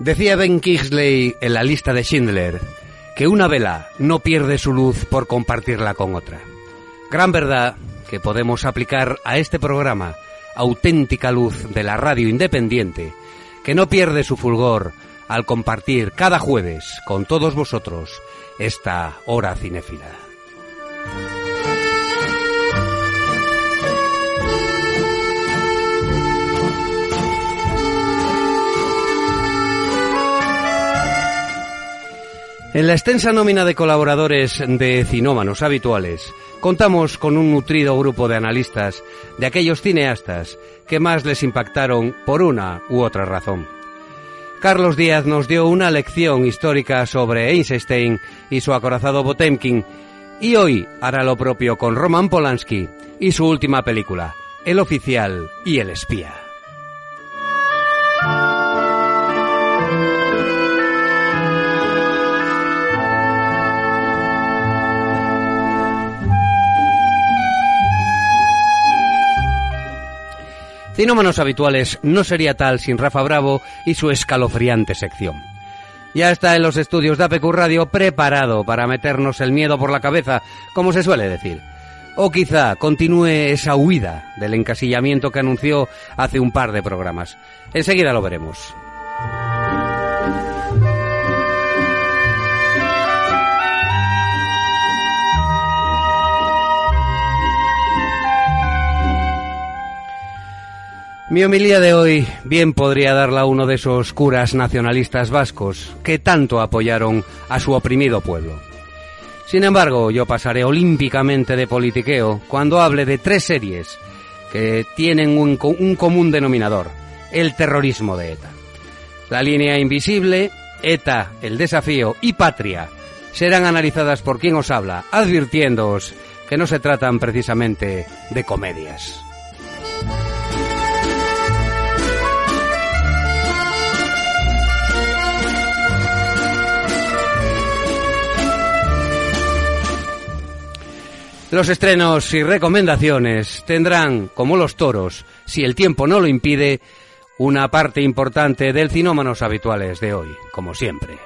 Decía Ben Kingsley en la lista de Schindler que una vela no pierde su luz por compartirla con otra. Gran verdad que podemos aplicar a este programa, auténtica luz de la radio independiente, que no pierde su fulgor al compartir cada jueves con todos vosotros esta hora cinéfila. En la extensa nómina de colaboradores de cinómanos habituales, contamos con un nutrido grupo de analistas de aquellos cineastas que más les impactaron por una u otra razón. Carlos Díaz nos dio una lección histórica sobre Einstein y su acorazado Potemkin, y hoy hará lo propio con Roman Polanski y su última película, El oficial y el espía. Cinómanos habituales no sería tal sin Rafa Bravo y su escalofriante sección. Ya está en los estudios de APQ Radio preparado para meternos el miedo por la cabeza, como se suele decir. O quizá continúe esa huida del encasillamiento que anunció hace un par de programas. Enseguida lo veremos. Mi homilía de hoy bien podría darla a uno de esos curas nacionalistas vascos que tanto apoyaron a su oprimido pueblo. Sin embargo, yo pasaré olímpicamente de politiqueo cuando hable de tres series que tienen un, un común denominador, el terrorismo de ETA. La línea invisible, ETA, el desafío y Patria serán analizadas por quien os habla, advirtiéndoos que no se tratan precisamente de comedias. Los estrenos y recomendaciones tendrán, como los toros, si el tiempo no lo impide, una parte importante del cinómanos habituales de hoy, como siempre.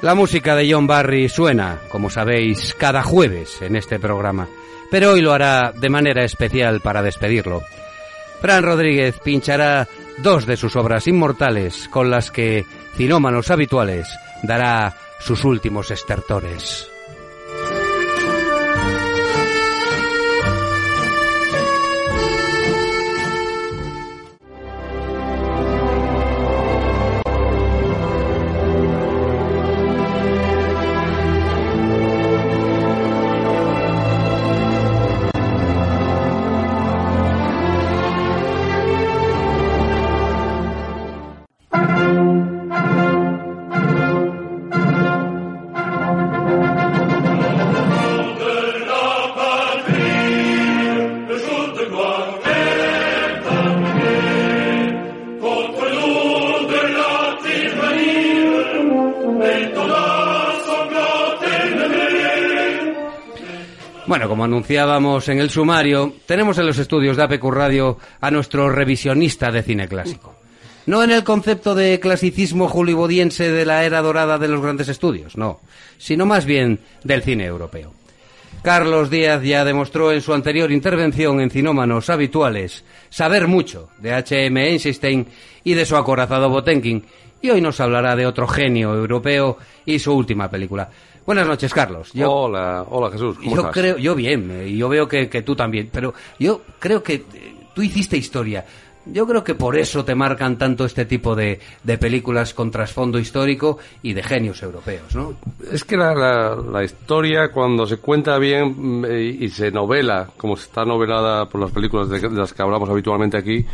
La música de John Barry suena, como sabéis, cada jueves en este programa, pero hoy lo hará de manera especial para despedirlo. Fran Rodríguez pinchará dos de sus obras inmortales con las que Cinómanos Habituales dará sus últimos estertores. Como anunciábamos en el sumario, tenemos en los estudios de APQ Radio a nuestro revisionista de cine clásico. No en el concepto de clasicismo hollywoodiense de la era dorada de los grandes estudios, no, sino más bien del cine europeo. Carlos Díaz ya demostró en su anterior intervención en Cinómanos Habituales saber mucho de H.M. Einstein y de su acorazado Botenkin, y hoy nos hablará de otro genio europeo y su última película. Buenas noches, Carlos. hola, hola Jesús. ¿cómo yo estás? creo, yo bien, eh, y yo veo que, que tú también, pero yo creo que eh, tú hiciste historia. Yo creo que por eso te marcan tanto este tipo de, de películas con trasfondo histórico y de genios europeos, ¿no? Es que la, la- la historia, cuando se cuenta bien mm, y, y se novela, como está novelada por las películas de, de las que hablamos habitualmente aquí,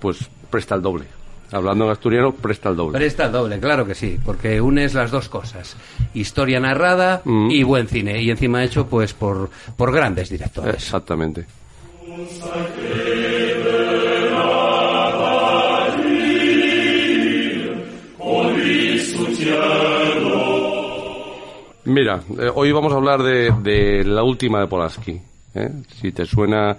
pues presta el doble. Hablando en asturiano, presta el doble. Presta el doble, claro que sí, porque unes las dos cosas. Historia narrada Mm. y buen cine, y encima hecho pues por, por grandes directores. Exactamente. Mira, eh, hoy vamos a hablar de, de la última de Polanski. ¿eh? Si te suena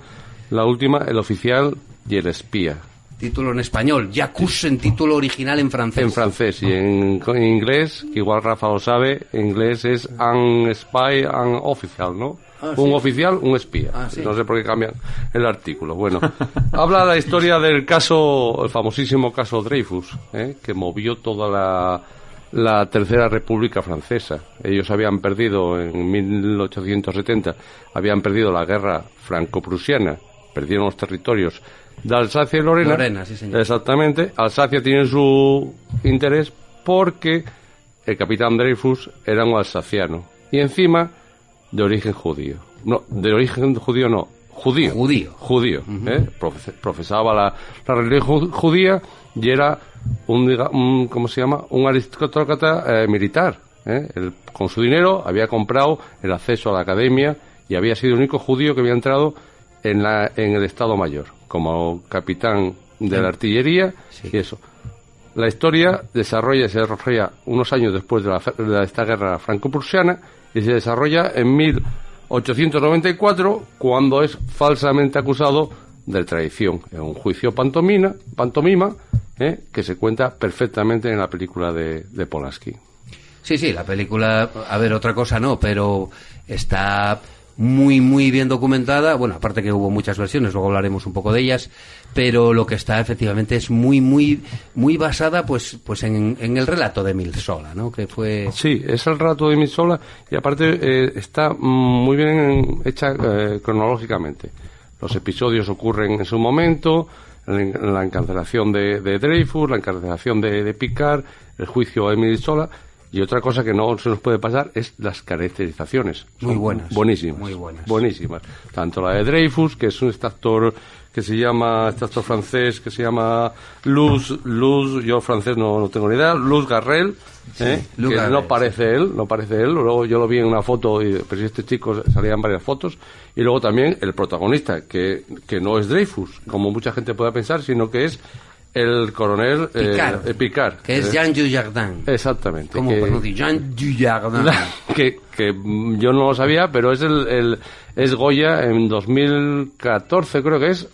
la última, el oficial y el espía. Título en español, Jacques en título original en francés. En francés y en, en inglés, que igual Rafa lo sabe, en inglés es un spy, un official, ¿no? Ah, un sí. oficial, un espía. Ah, sí. No sé por qué cambian el artículo. Bueno, habla la historia del caso, el famosísimo caso Dreyfus, ¿eh? que movió toda la, la Tercera República Francesa. Ellos habían perdido en 1870, habían perdido la guerra franco-prusiana, perdieron los territorios de Alsacia y Lorena. Lorena, sí, señor. Exactamente. Alsacia tiene su interés porque el capitán Dreyfus era un alsaciano y encima de origen judío. No, de origen judío no, judío. Judío. Judío. ¿eh? Profe- profesaba la, la religión ju- judía y era un, ¿cómo se llama? Un aristócrata eh, militar. ¿eh? Con su dinero había comprado el acceso a la academia y había sido el único judío que había entrado en, la, en el Estado Mayor, como capitán de la artillería Sí. y eso. La historia desarrolla, se desarrolla unos años después de, la, de esta guerra franco-prusiana y se desarrolla en 1894 cuando es falsamente acusado de traición en un juicio pantomina, pantomima ¿eh? que se cuenta perfectamente en la película de, de Polanski. Sí, sí, la película, a ver, otra cosa no, pero está muy, muy bien documentada. Bueno, aparte que hubo muchas versiones, luego hablaremos un poco de ellas, pero lo que está efectivamente es muy, muy, muy basada, pues, pues en, el relato de Milsola, ¿no? Que fue. Sí, es el rato de Misola y aparte eh, está muy bien hecha eh, cronológicamente. Los episodios ocurren en su momento, en la encarcelación de, de Dreyfus, la encarcelación de, de Picard, el juicio a Emily Sola y otra cosa que no se nos puede pasar es las caracterizaciones. Muy buenas, Buenísimas. muy buenas. Buenísimas. Tanto la de Dreyfus, que es un este actor que se llama, este actor francés que se llama Luz, Luz, yo francés no, no tengo ni idea, Luz Garrel, ¿eh? Luz que Garrel, no parece él, no parece él, luego yo lo vi en una foto, y, pero si este chico salían varias fotos, y luego también el protagonista, que, que no es Dreyfus, como mucha gente pueda pensar, sino que es el coronel eh, Picard, eh, Picard, que es eh, Jean Dujardin. Exactamente. ¿Cómo que-? Jean Dujardin. que, que yo no lo sabía, pero es el, el- es Goya en 2014 creo que es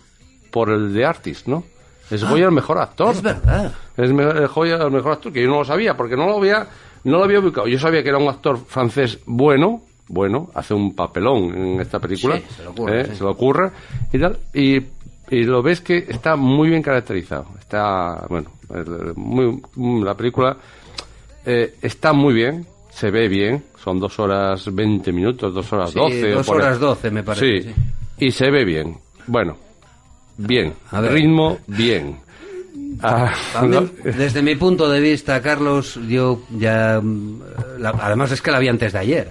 por el de Artist, ¿no? Es Goya el mejor actor. Ah, Es verdad. Es me- el Goya el mejor actor que yo no lo sabía porque no lo había no lo había ubicado. Yo sabía que era un actor francés bueno, bueno, hace un papelón en esta película, Sí, se le ocurre, ¿eh? sí. se le ocurre y tal y, y lo ves que está muy bien caracterizado. Está bueno, muy, la película eh, está muy bien, se ve bien, son dos horas 20 minutos, dos horas Sí, 12. dos horas 12 me parece, Sí, sí. y se ve bien. Bueno, bien. A ver. Ritmo, bien. Ah, no- desde mi punto de vista, Carlos, yo ya. mm, la- además es que la vi antes de ayer.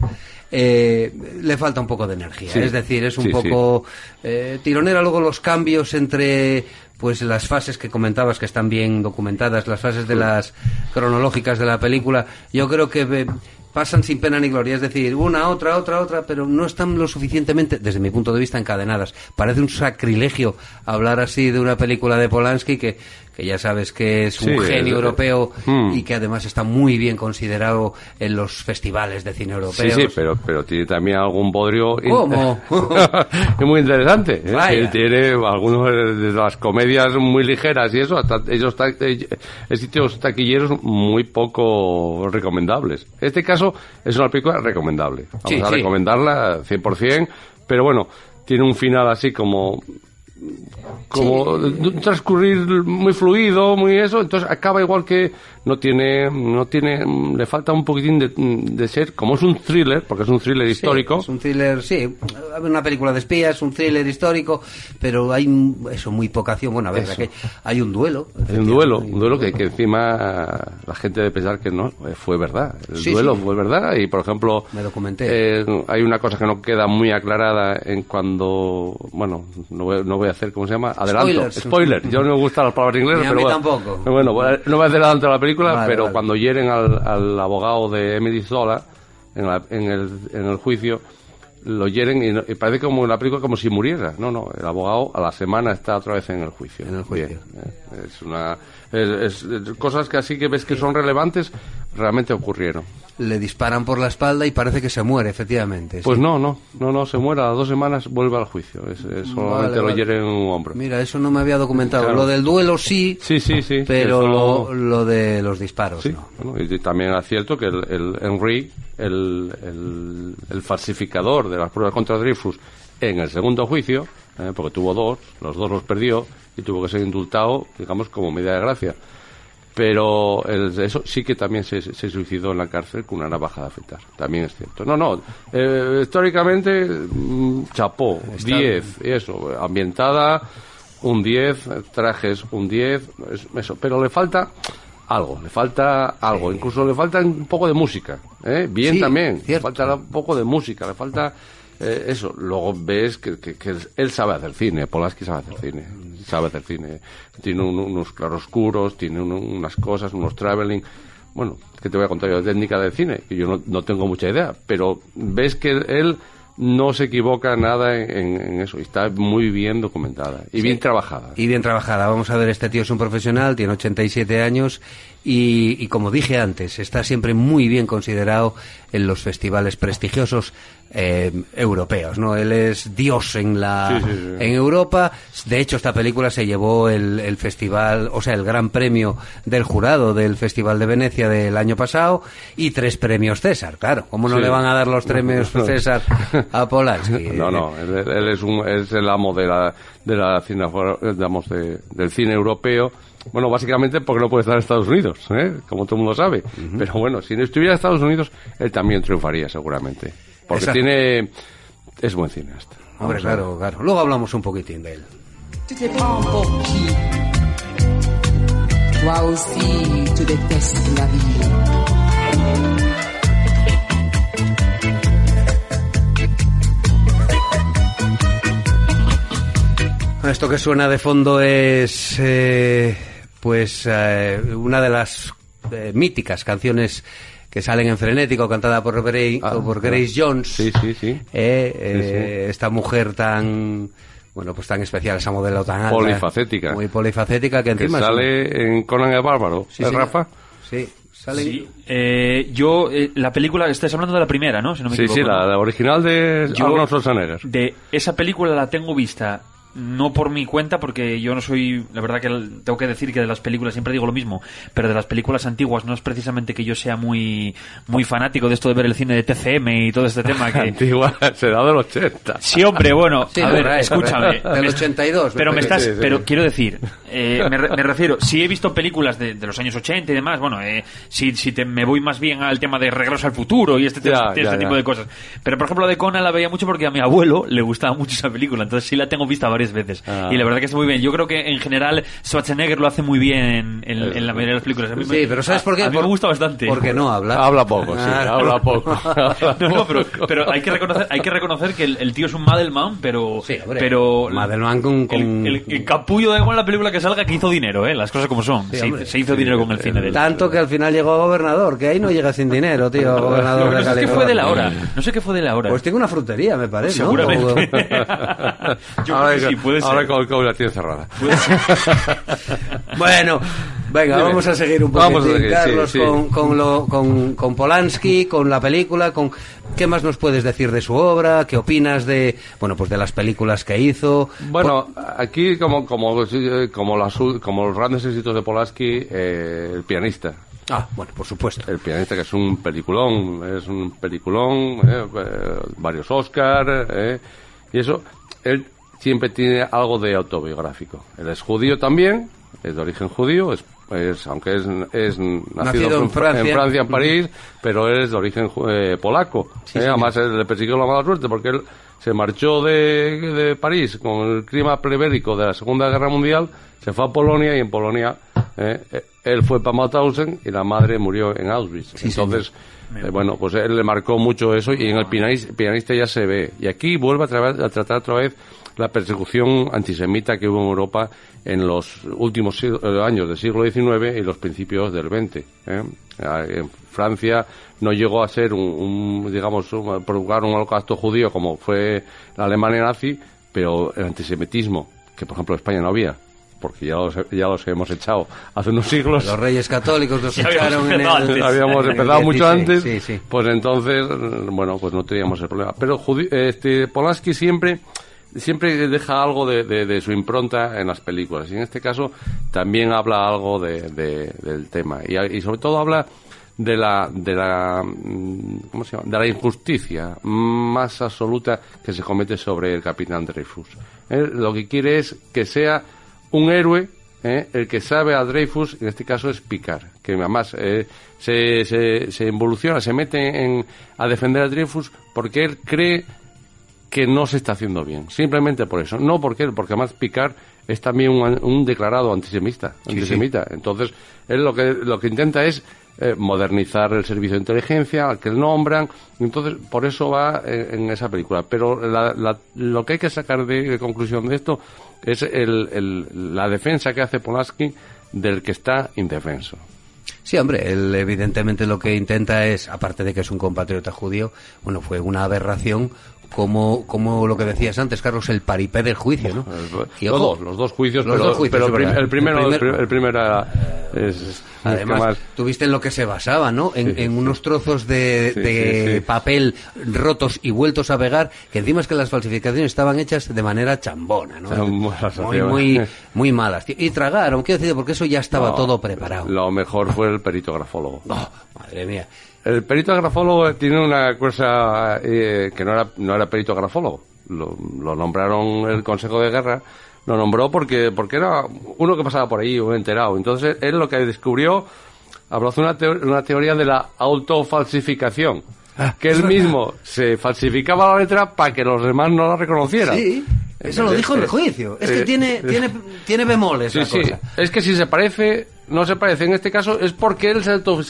Eh, le falta un poco de energía. Sí. Es decir, es un Sí, sí. poco eh, tironera luego los cambios entre pues las fases que comentabas que están bien documentadas, las fases de las cronológicas de la película. Yo creo que eh, pasan sin pena ni gloria, es decir, una, otra, otra, otra, pero no están lo suficientemente, desde mi punto de vista, encadenadas. Parece un sacrilegio hablar así de una película de Polanski que, que ya sabes que es un Sí, genio europeo hmm. y que además está muy bien considerado en los festivales de cine Sí, europeos. sí, pero, pero tiene también algún bodrio. ¿Cómo? es muy interesante. ¿eh? Tiene, algunos de las comedias muy ligeras y eso, hasta ellos eh, sitios taquilleros muy poco recomendables. En este caso es una película recomendable. Vamos Sí, a sí. recomendarla 100%, pero bueno, tiene un final así como como un transcurrir muy fluido, muy eso, entonces acaba igual que no tiene, no tiene, le falta un poquitín de, de ser, como es un thriller, porque es un thriller histórico, Sí, es un thriller, sí, una película de espías, un thriller histórico, pero hay eso, muy poca acción. Bueno, a ver, que hay un duelo. hay un duelo, un duelo que, que encima la gente debe pensar que no, eh, fue verdad, el Sí, duelo sí. fue verdad y por ejemplo, Me documenté. eh, hay una cosa que no queda muy aclarada en cuando, bueno, no voy, no voy a hacer, ¿cómo se llama? Adelanto, Spoilers. spoiler, yo no me gustan las palabras inglesas, Ni a mí tampoco. bueno, bueno, no voy a hacer adelanto de la película, Vale, pero vale. cuando hieren al, al abogado de Emily Zola en, la- en, el, en el juicio, lo hieren y, no- y parece como la película como si muriera. No, no, el abogado a la semana está otra vez en el juicio. En el juicio. Bien, eh, es una es, es- cosas que así que ves que son relevantes realmente ocurrieron. le disparan por la espalda y parece que se muere, efectivamente. Pues no, no, no, no, se muere a las dos semanas, vuelve al juicio. Es, solamente Vale, lo vale. hieren en un hombro. Mira, eso no me había documentado. Claro. Lo del duelo sí, Sí, sí, sí. pero eso lo, lo de los disparos Sí, no. bueno, y también es cierto que el, el Henry, el, el, el falsificador de las pruebas contra Dreyfus, en el segundo juicio, eh, porque tuvo dos, los dos los perdió y tuvo que ser indultado, digamos, como medida de gracia. Pero el- eso sí que también se, se suicidó en la cárcel con una navaja de afeitar. También es cierto. No, no. eh, históricamente, mm, chapó, 10, y eso. Ambientada, un 10, trajes, un 10, es- eso. Pero le falta algo, le falta algo. Incluso le falta un poco de música. ¿eh? Bien Sí, también. Le falta un poco de música, le falta. eh, eso, luego ves que, que- que él sabe hacer cine, Polanski sabe hacer cine, sabe hacer cine, tiene un- unos claroscuros, tiene un- unas cosas, unos traveling, bueno, que te voy a contar yo de técnica de cine, que yo no, no tengo mucha idea, pero ves que él no se equivoca nada en, eso, está muy bien documentada y bien trabajada. Y bien trabajada. Vamos a ver, este tío es un profesional, tiene 87 años y, y como dije antes, está siempre muy bien considerado en los festivales prestigiosos eh, europeos, ¿no? Él es Dios en la Sí, sí, sí. en Europa. De hecho, esta película se llevó el, el festival, o sea, el gran premio del jurado del Festival de Venecia del año pasado y tres premios César. Claro, ¿cómo no le van a dar los premios No. César a Polanski? No, no, él, él es, un, es el amo de la, de la cine, digamos, de- del cine europeo. Bueno, básicamente porque no puede estar en Estados Unidos, ¿eh? como todo el mundo sabe. Pero bueno, si no estuviera en Estados Unidos, él también triunfaría seguramente. Porque Exacto. tiene... Es buen cineasta. Hombre, claro, claro. Luego hablamos un poquitín de él. Tu t'es pas pour qui Toi aussi, tu détestes la vie. Esto que suena de fondo es, eh, pues, eh, una de las eh, míticas canciones que salen en Frenético, cantada por, Grace, Ah, por ah. Grace Jones. Sí, sí, sí. Eh, eh, Esta mujer tan, bueno, pues tan especial, esa modelo tan alta. Polifacética. Muy polifacética que Que encima... es un- sale en Conan el Bárbaro. Sí, ¿Eh. Rafa? Sí, sale... Sí. Eh, yo, eh, la película, estás hablando de la primera, ¿no? Si no me Sí, equivoco, sí, la, ¿no? la original de Yo- Arnold Schwarzenegger. De esa película la tengo vista no por mi cuenta, porque yo no soy, la verdad que tengo que decir que de las películas siempre digo lo mismo, pero de las películas antiguas no es precisamente que yo sea muy muy fanático de esto de ver el cine de TCM y todo este tema que Antigua, será del 80. Sí, hombre, bueno, Sí, a ver, escúchame. Del Me- 82, me Pero me estás, Sí, sí. pero quiero decir, eh, me, re- me refiero, si he visto películas de, de los años 80 y demás, bueno, eh, si, si te, me voy más bien al tema de Regreso al Futuro y este, Ya, este ya, tipo ya. de cosas. Pero por ejemplo, la de Conan la veía mucho porque a mi abuelo le gustaba mucho esa película, entonces sí la tengo vista varias veces. Ah. Y la verdad que está muy bien. Yo creo que en general Schwarzenegger lo hace muy bien en, en- en la mayoría de las películas. A mí me- Sí, pero ¿sabes por qué? A, a mí Por- me gusta bastante. Porque no habla. Habla poco, sí, Ah, habla poco. No, no, pero, pero hay que reconocer, hay que reconocer que el, el tío es un Madelman, pero, Sí, hombre. pero Madelman con- con- el, el- el capullo da igual la película que salga que hizo dinero, eh, las cosas como son. se, hombre. se hizo dinero con el cine de él. Tanto que al final llegó a gobernador, que ahí no llega sin dinero, tío, gobernador No, de no sé qué fue de la hora. No sé qué fue de la hora. Pues tiene una frutería, me parece, ¿no? Seguramente. O- Yo ahora creo que sí, puede ahora con la tiene cerrada. Bueno, venga, vamos a seguir un seguir, Carlos, sí, sí. Con, con, lo, con, con Polanski, con la película, con... ¿Qué más nos puedes decir de su obra? ¿Qué opinas de, bueno, pues de las películas que hizo? Bueno, aquí como como como, las, como los grandes éxitos de Polaski, eh, el pianista. Ah, bueno, por supuesto. El pianista que es un peliculón, es un peliculón, eh, eh, varios Oscars, eh, y eso, él siempre tiene algo de autobiográfico. Él es judío también, es de origen judío, es, es- aunque es, es nacido, Nacido en Fra- Francia. en París, pero él es de origen eh, polaco. Sí, eh, además, él le persiguió la mala suerte porque él se marchó de, de París con el clima plebérico de la Segunda Guerra Mundial, se fue a Polonia y en Polonia eh, eh, él fue para Mauthausen y la madre murió en Auschwitz. Entonces, eh, bueno, pues él le marcó mucho eso y en el pianista, pianista ya se ve. Y aquí vuelve a, tra- a tratar otra vez la persecución antisemita que hubo en Europa en los últimos eh, años del siglo XIX y los principios del XX. ¿eh? Ah, En Francia no llegó a ser un, un, digamos, un, provocar un holocausto judío como fue la Alemania nazi, pero el antisemitismo, que por ejemplo en España no había, porque ya los, ya los hemos echado hace unos siglos. Los reyes católicos los echaron en el... Habíamos empezado mucho 16, antes, Sí, sí. pues entonces, bueno, pues no teníamos el problema. Pero Judi- este, Polanski siempre siempre deja algo de, de- su impronta en las películas. Y en este caso también habla algo de, de- del tema. Y, y sobre todo habla de la, de la, mm, ¿cómo se llama? De la injusticia más absoluta que se comete sobre el capitán Dreyfus. Él lo que quiere es que sea un héroe ¿eh? el que sabe a Dreyfus, en este caso es Picard, que además eh, se, se, se involuciona, se mete en, a defender a Dreyfus porque él cree que no se está haciendo bien. Simplemente por eso. No porque él, porque además Picard es también un, un declarado antisemita. antisemita. Entonces, él lo que, lo que intenta es eh, modernizar el servicio de inteligencia al que él nombran. Entonces, por eso va eh, en esa película. Pero la- la- lo que hay que sacar de, de conclusión de esto es el- el- la defensa que hace Polanski del que está indefenso. Sí, hombre, él evidentemente lo que intenta es, aparte de que es un compatriota judío, bueno, fue una aberración como, como lo que decías antes, Carlos, el paripé del juicio, ¿no? Y, los ojo, dos, los dos juicios, los pero, dos juicios, pero el, primero, El el, primer- pri- el primero era, es- Además, más- tuviste en lo que se basaba, ¿no? En, Sí, en unos trozos de, Sí, de sí, papel rotos y vueltos a pegar, que encima es que las falsificaciones estaban hechas de manera chambona, ¿no? Muy- Muy, muy, muy malas. tío. Y tragaron, quiero decir, porque eso ya estaba No, todo preparado. Lo mejor fue el perito grafólogo. Oh, madre mía. El perito grafólogo tiene una cosa eh, que no era, no era perito grafólogo. Lo, lo nombraron el Consejo de Guerra, lo nombró porque, porque era uno que pasaba por ahí, un enterado. Entonces, él lo que descubrió, habló de una, una teoría de la autofalsificación. Ah, que él mismo se falsificaba la letra para que los demás no la reconocieran. Sí, eso lo dijo en el juicio. Es que Eh, tiene, eh, tiene, tiene bemoles Sí, la sí. cosa. Es que si se parece, no se parece. En este caso es porque él se auto,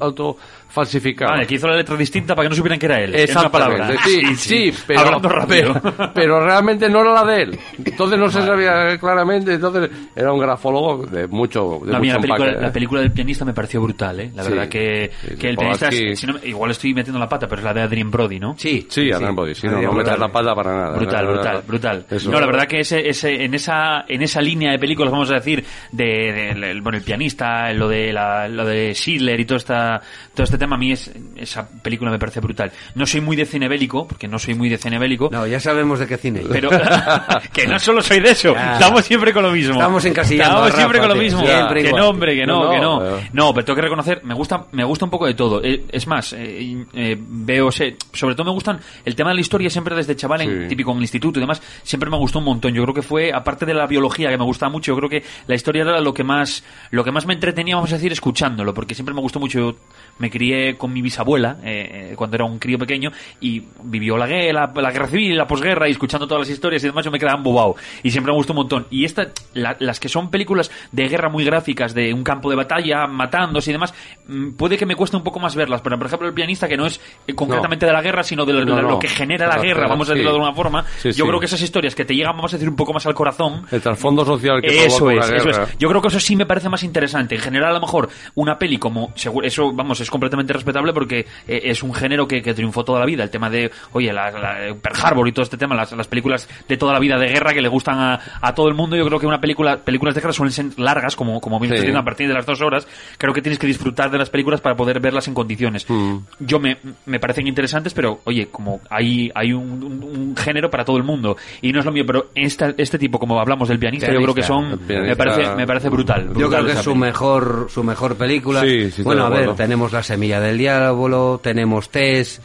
autofalsificaba. Vale, que hizo la letra distinta para que no supieran que era él. Exactamente, palabra. sí, sí, pero, Hablando rápido. pero realmente no era la de él. Entonces no se sabía claramente, entonces era un grafólogo de mucho, de No, a mí mucho la película, empaque, la ¿eh? película del pianista me pareció brutal, ¿eh? La Sí, verdad que, sí, que el pianista, es- si no- igual estoy metiendo la pata, pero es la de Adrien Brody, ¿no? Sí. Sí, Adrian Brody, sí, no, Adrian no metas la pata para nada. Brutal, No, no, brutal, no. Brutal. Eso- no, la verdad que ese, ese, en esa, en esa línea de películas, vamos a decir, de, de- el- bueno, el pianista, lo de la, lo de Schindler y todo esta, todo este tema, a mí es, esa película me parece brutal. No soy muy de cine bélico, porque no soy muy de cine bélico, No, ya sabemos de qué cine. pero que no solo soy de eso, Ya. estamos siempre con lo mismo. Estamos encasillando Estamos a siempre con lo mismo. que no, hombre, que no, No, que no. no, No, pero tengo que reconocer, me gusta, me gusta un poco de todo. Eh, Es más, eh, eh, veo, sobre todo me gustan el tema de la historia siempre desde chaval, en, Sí. típico en el instituto y demás, siempre me gustó un montón. Yo creo que fue, aparte de la biología que me gustaba mucho, yo creo que la historia era lo que más, lo que más me entretenía, vamos a decir, escuchándolo, porque siempre me gustó mucho. Me crié con mi bisabuela eh, eh, cuando era un crío pequeño y vivió la guerra, la, la guerra civil, la posguerra y escuchando todas las historias y demás, yo me quedaba embobado. Y siempre me gustó un montón. Y esta, la- las que son películas de guerra muy gráficas, de un campo de batalla, matándose y demás, mm, puede que me cueste un poco más verlas. Pero, por ejemplo, el pianista, que no es eh, concretamente de la guerra, sino de lo, No, lo no. que genera la Exacto, guerra, vamos a decirlo sí. de alguna forma. Sí, yo sí. creo que esas historias que te llegan, vamos a decir, un poco más al corazón, El trasfondo social que eso es, una eso es. Yo creo que eso sí me parece más interesante. En general, a lo mejor, una peli como. Eso, vamos, es completamente respetable porque eh, es un género que, que triunfó toda la vida. El tema de, oye, la, la- Pearl Harbor y todo este tema, las, las películas de toda la vida de guerra que le gustan a, a todo el mundo. Yo creo que una película, películas de guerra suelen ser largas, como, como bien Sí. diciendo, a partir de las dos horas. Creo que tienes que disfrutar de las películas para poder verlas en condiciones. Mm. Yo me, me parecen interesantes, pero, oye, como hay, hay un, un- un género para todo el mundo. Y no es lo mío, pero esta, este tipo, como hablamos del pianista, yo creo que Pianista. son. Pianista- Me parece, me parece brutal. Yo brutal creo que es su mejor, su mejor película. Sí, sí, bueno, a ver, tenemos La Semilla del Diablo, tenemos Tess,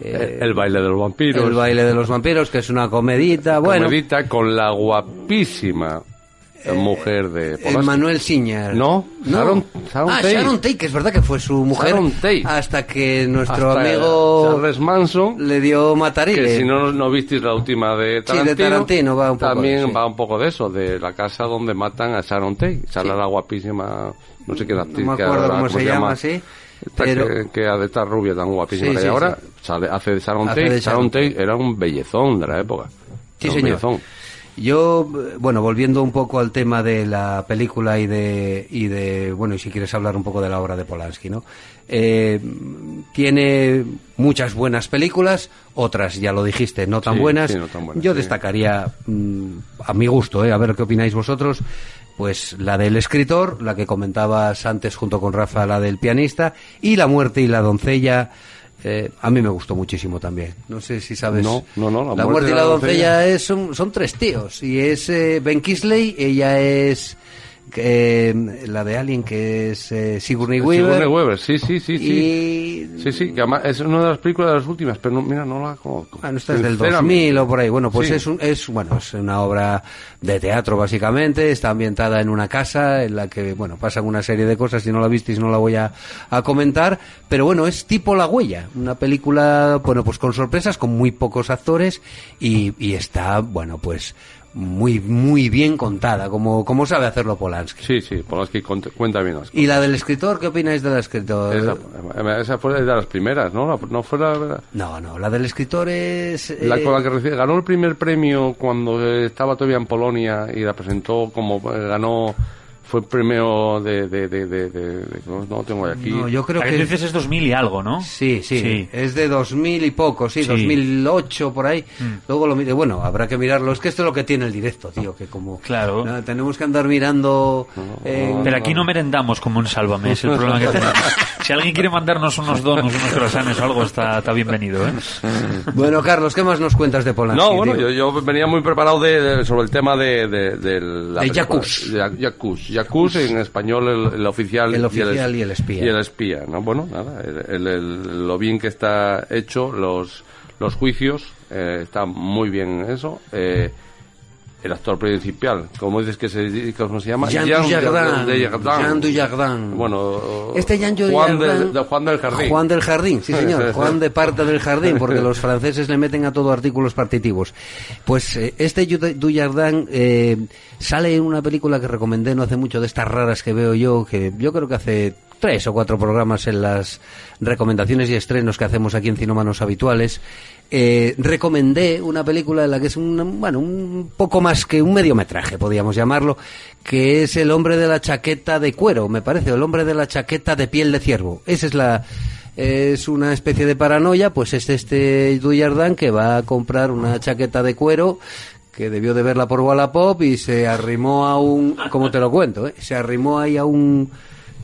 eh, el baile de los vampiros. El baile de los vampiros, que es una comedita, bueno, Comedita con la guapísima mujer de eh, Polanski. Manuel Siñar. No, Sharon- Sharon ah, Tate. Sharon Tate, que es verdad que fue su mujer Sharon Tate. hasta que nuestro Hasta amigo Charles Manson le dio matarile. que si no no visteis la última de Sí, Tarantino, de Tarantino va un poco también de- sí. va un poco de eso de la casa donde matan a Sharon Tate sale la guapísima no sé qué actriz No me que acuerdo ahora- cómo se llama, sí, Esta pero- que, que estar rubia tan guapísima Sí, sí, ahora sale, hace de Sharon Tate Sharon Tate era un bellezón de la época Sí, señor. bellezón. Yo, bueno, volviendo un poco al tema de la película y de, y de, bueno, y si quieres hablar un poco de la obra de Polanski, ¿no? Eh, tiene muchas buenas películas, otras, ya lo dijiste, no tan Sí, buenas. sí, no tan buenas, Yo sí. destacaría, mm, a mi gusto, ¿eh? a ver qué opináis vosotros, pues la del escritor, la que comentabas antes junto con Rafa, la del pianista, y La muerte y la doncella. eh, a mí me gustó muchísimo también. No sé si sabes. No, no, no, La, muerte y la, doncella, es, son, son tres tíos. Y es eh, Ben Kisley, ella es eh, la de Alien, que es eh, Sigourney Weaver. Sigourney Weaver, sí, sí, sí, sí. Y Sí, sí, que es una de las películas de las últimas, pero no, mira, no la conozco. Bueno, esta es del Sinceramente. 2000 o por ahí. Bueno, pues Sí. es, un, es, bueno, es una obra de teatro básicamente. Está ambientada en una casa en la que, bueno, pasan una serie de cosas. Si no la visteis no la voy a, a comentar. Pero bueno, es tipo La Huella. Una película, bueno, pues con sorpresas, con muy pocos actores y, y está, bueno, pues muy, muy bien contada, como, como sabe hacerlo Polanski. Sí, sí, Polanski cuenta bien las cosas. ¿Y la del escritor? ¿Qué opináis del escritor? Esa, esa fue de las primeras, ¿no? La- no fue la, No, no, la del escritor es... la eh, con la que recibe- ganó el primer premio cuando estaba todavía en Polonia y la presentó como eh, ganó fue premio de, de, de, de- de- de- no, tengo aquí no, yo creo que dices es 2000 y algo, ¿no? Sí, sí, Sí. es de 2000 y poco, sí, Sí. Mm. 2008 por ahí. Luego lo mire, bueno, habrá que mirarlo. Es que esto es lo que tiene el directo, tío, que como Claro. ¿no? tenemos que andar mirando. eh, Pero aquí no merendamos como un sálvame, es el problema que tenemos. Si alguien quiere mandarnos unos donos, unos croissants o algo, está, está bienvenido, ¿eh? Bueno, Carlos, ¿qué más nos cuentas de Polanski? no, bueno, yo, yo venía muy preparado de, de- sobre el tema de, de, de la De película. Yacuz. Yacuz, en español el, el oficial, El oficial y el espía. Y el espía, ¿no? Bueno, nada, el- lo bien que está hecho, los, los juicios, eh, está muy bien eso. Eh, el actor principal, como dices que se, ¿cómo se llama? Jean Jean Dujardin. Dujardin. Jean Dujardin. Bueno, Este Jean Juan, de- de Juan del Jardín. Juan del Jardín, sí señor, Juan de parte del jardín, porque los franceses le meten a todo artículos partitivos. Pues eh, este Dujardin eh, sale en una película que recomendé no hace mucho de estas raras que veo yo, que yo creo que hace tres o cuatro programas en las recomendaciones y estrenos que hacemos aquí en Cinómanos Habituales. Eh, recomendé una película en la que es un, bueno, un poco más que un mediometraje, podríamos llamarlo, que es El hombre de la chaqueta de cuero, me parece, El hombre de la chaqueta de piel de ciervo. Esa es la, es una especie de paranoia, pues es este Dujardin que va a comprar una chaqueta de cuero que debió de verla por Wallapop y se arrimó a un, como te lo cuento, eh? se arrimó ahí a un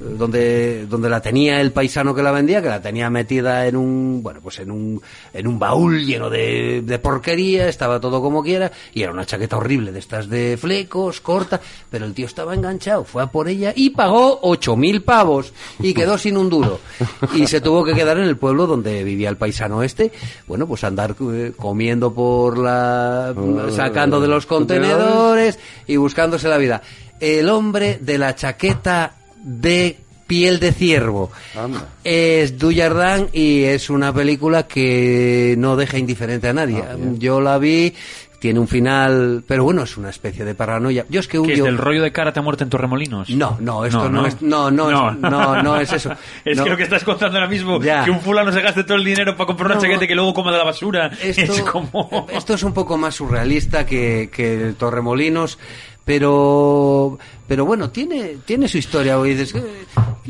donde donde la tenía el paisano que la vendía, que la tenía metida en un, bueno, pues en un en un baúl lleno de, de porquería, estaba todo como quiera y era una chaqueta horrible de estas de flecos, corta, pero el tío estaba enganchado, fue a por ella y pagó ocho mil pavos y quedó sin un duro y se tuvo que quedar en el pueblo donde vivía el paisano este, bueno, pues andar eh, comiendo por la sacando de los contenedores y buscándose la vida. El hombre de la chaqueta de piel de ciervo. Anda. Es Dujardin y es una película que no deja indiferente a nadie. Ah, Yo la vi, tiene un final, pero bueno, es una especie de paranoia. Yo es que un ¿Qué es yo- del rollo de cara te muerte en Torremolinos? No, no, esto no, es no, no, es- no, no es eso. es No. que lo que estás contando ahora mismo, Ya. que un fulano se gaste todo el dinero para comprar una No. chaqueta que luego coma de la basura, esto, es como... esto es un poco más surrealista que, que el Torremolinos, pero pero bueno, tiene tiene su historia. Dices, eh,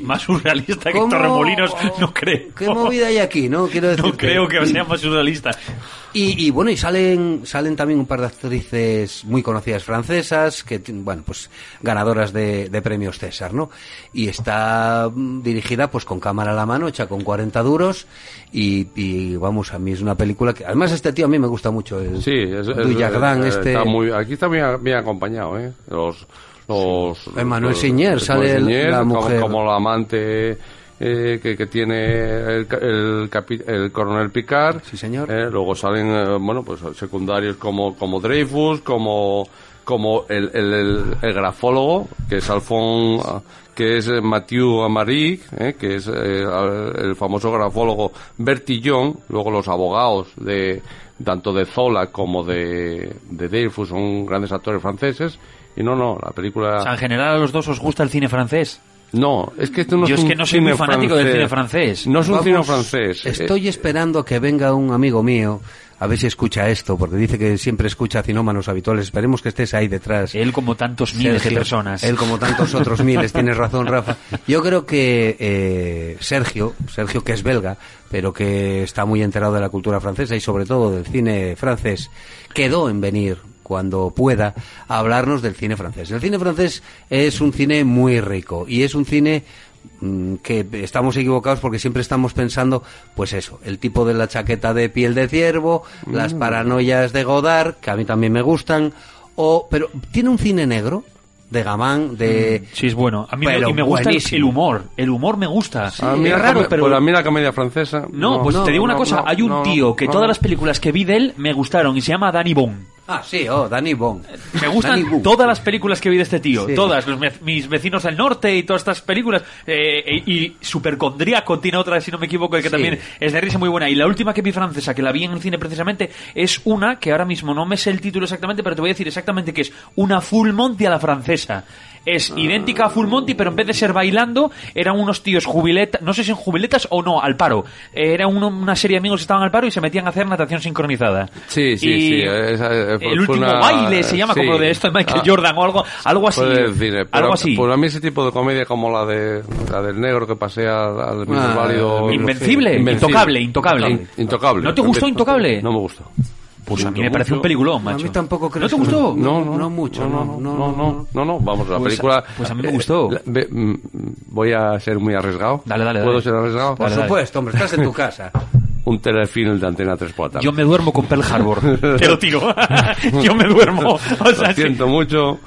Más surrealista que ¿cómo- Torremolinos, no creo. ¿Qué movida hay aquí, no? Quiero decir No creo que sea más surrealista. Y, y bueno, y salen, salen también un par de actrices muy conocidas francesas, que, bueno, pues ganadoras de, de premios César, ¿no? Y está mm, dirigida pues con cámara a la mano, hecha con 40 duros, y, y vamos, a mí es una película que, además este tío a mí me gusta mucho, el Sí, es, es- Dujardin, eh, este... está muy, aquí está bien, bien acompañado, ¿eh? Los, los, Emmanuel los- Signer, sale Signer, la como- mujer. Como, la amante eh, que, que tiene el, el, capi- el coronel Picard. Sí, señor. Eh, luego salen, eh, bueno, pues secundarios como, como Dreyfus, como, como el, el, el, el grafólogo, que es Alfon, que es eh, Mathieu Amaric, eh, que es eh, el famoso grafólogo Bertillon, luego los abogados de tanto de Zola como de, de Dreyfus son grandes actores franceses, y no, no, la película... O sea, en general a los dos os gusta el cine francés. No, es que esto no Yo es es un que no soy cine muy fanático del cine francés. No es un Vamos, cine francés. Estoy esperando a que venga un amigo mío, a ver si escucha esto, porque dice que siempre escucha cinómanos habituales. Esperemos que estés ahí detrás. Él como tantos miles de personas. Él como tantos otros miles, tienes razón, Rafa. Yo creo que eh, Sergio, Sergio que es belga, pero que está muy enterado de la cultura francesa y sobre todo del cine francés, quedó en venir cuando pueda a hablarnos del cine francés. El cine francés es un cine muy rico y es un cine mm, que estamos equivocados porque siempre estamos pensando, pues eso, el tipo de la chaqueta de piel de ciervo, las paranoias de Godard, que a mí también me gustan, o pero tiene un cine negro de Gamán, de Sí, es bueno. A mí me, Pero y me gusta el, buenísimo. el humor. El humor me gusta. A mí es raro, pero... pues a mí la comedia francesa. No, pues no, te digo una cosa. Hay un tío que todas las películas que vi de él me gustaron y se llama Danny Bone. Ah, sí, oh, Danny Bond. Me gustan Boone. todas las películas que vi de este tío, Sí. todas, los mis vecinos del norte y todas estas películas. Eh, y y Supercondriaco tiene otra, si no me equivoco, que Sí. también es de risa muy buena. Y la última que vi francesa, que la vi en el cine precisamente, es una que ahora mismo no me sé el título exactamente, pero te voy a decir exactamente que es una Full Monty a la francesa. Es idéntica a Full Monty, pero en vez de ser bailando, eran unos tíos jubiletas, no sé si en jubiletas o no, al paro. Era uno- una serie de amigos que estaban al paro y se metían a hacer natación sincronizada. Sí, sí, Y sí, esa, eh, fue- el último una- baile se llama sí. como de esto de Michael Ah, Jordan o algo, algo así. Decir, eh, pero, algo así. Pues a mí ese tipo de comedia como la de la del negro que pasea al Ah, minusválido... Invencible, intocable, intocable. In- intocable. ¿No te gustó Intocable? No me gustó. Pues a mí me parece un peliculón, A macho. mí tampoco creo ¿No te gustó? No, no, No mucho, no, no, no, no, no, no, no, vamos, la Pues- película... pues a mí me eh, gustó. la- ve- mm, voy a ser muy arriesgado. Dale, dale, ¿Puedo dale. ser arriesgado? Por supuesto, hombre, estás en tu casa. Un telefilm de Antena 3 por la tarde. Yo me duermo con Pearl Harbor. Te lo tiro. Yo me duermo. O sea, Lo sí. siento mucho.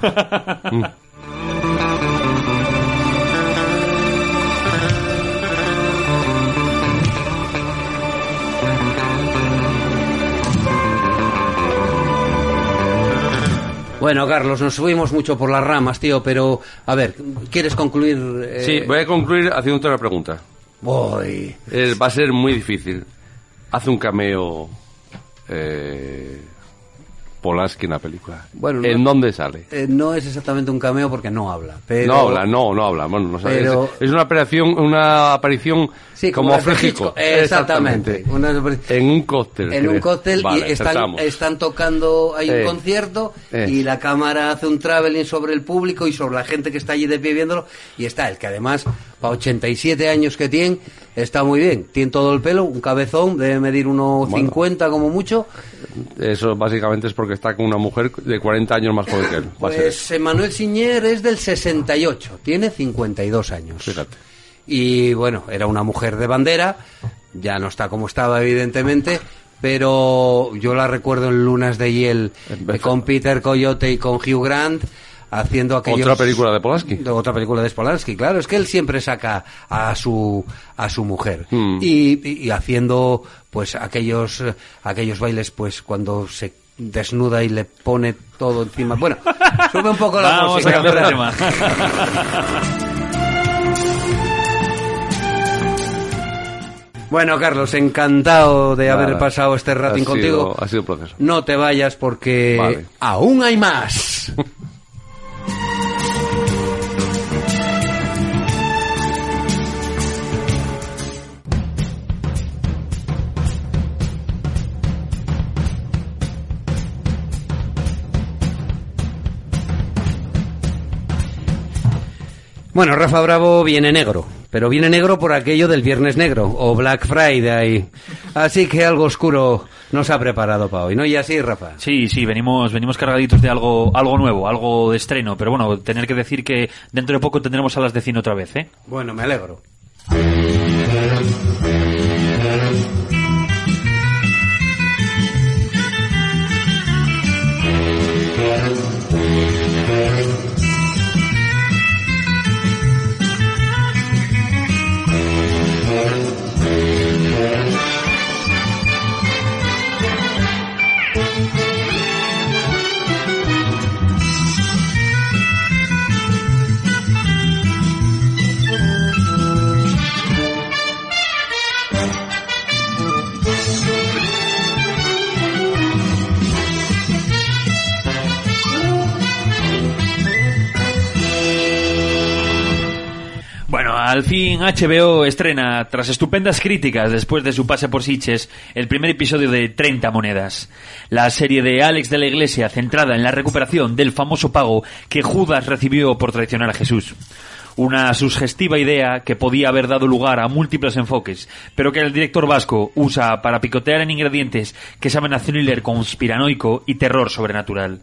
Bueno, Carlos, nos subimos mucho por las ramas, tío, pero a ver, ¿quieres concluir? eh? Sí, voy a concluir haciéndote una pregunta. Voy. Eh, va a ser muy difícil. Hace un cameo eh, Polanski en la película. Bueno, ¿En no- dónde sale? Eh, no es exactamente un cameo porque no habla, pero... No habla, no, no habla. Bueno, no sabe. Pero- es, es una aparición, una aparición Sí, como. Hitchcock, Exactamente. Una- En un cóctel. en un cóctel Vale, y están, tocando ahí Eh, un concierto eh. y la cámara hace un traveling sobre el público y sobre la gente que está allí de pie viéndolo y está el que además para 87 años que tiene está muy bien, tiene todo el pelo, un cabezón, debe medir unos Bueno. 50 como mucho, Eso básicamente es porque está con una mujer de 40 años más joven que él. Pues Emanuel Siñer es del 68, tiene 52 años. Fíjate. Y bueno, era una mujer de bandera, ya no está como estaba evidentemente, pero yo la recuerdo en Lunas de Hiel eh, con Peter Coyote y con Hugh Grant haciendo aquellos... Otra película de Polanski. de otra película de Polanski, claro, es que él siempre saca a su a su mujer Hmm. y, y- haciendo pues aquellos aquellos bailes pues cuando se desnuda y le pone todo encima. Bueno, sube un poco la Vamos música. a cambiar tema. Bueno, Carlos, encantado de haber Nada. pasado este ratín Ha sido- contigo. Ha sido un proceso. No te vayas porque Vale. aún hay más. Bueno, Rafa Bravo viene negro, pero viene negro por aquello del Viernes Negro o Black Friday. Así que algo oscuro nos ha preparado para hoy, ¿no? Y así, Rafa. Sí, sí, venimos, venimos cargaditos de algo, algo nuevo, algo de estreno, pero bueno, tener que decir que dentro de poco tendremos salas de cine otra vez, ¿eh? Bueno, me alegro. Al fin HBO estrena, tras estupendas críticas después de su pase por Sitges, el primer episodio de 30 monedas. La serie de Alex de la Iglesia centrada en la recuperación del famoso pago que Judas recibió por traicionar a Jesús. Una sugestiva idea que podía haber dado lugar a múltiples enfoques, pero que el director vasco usa para picotear en ingredientes que saben a thriller conspiranoico y terror sobrenatural.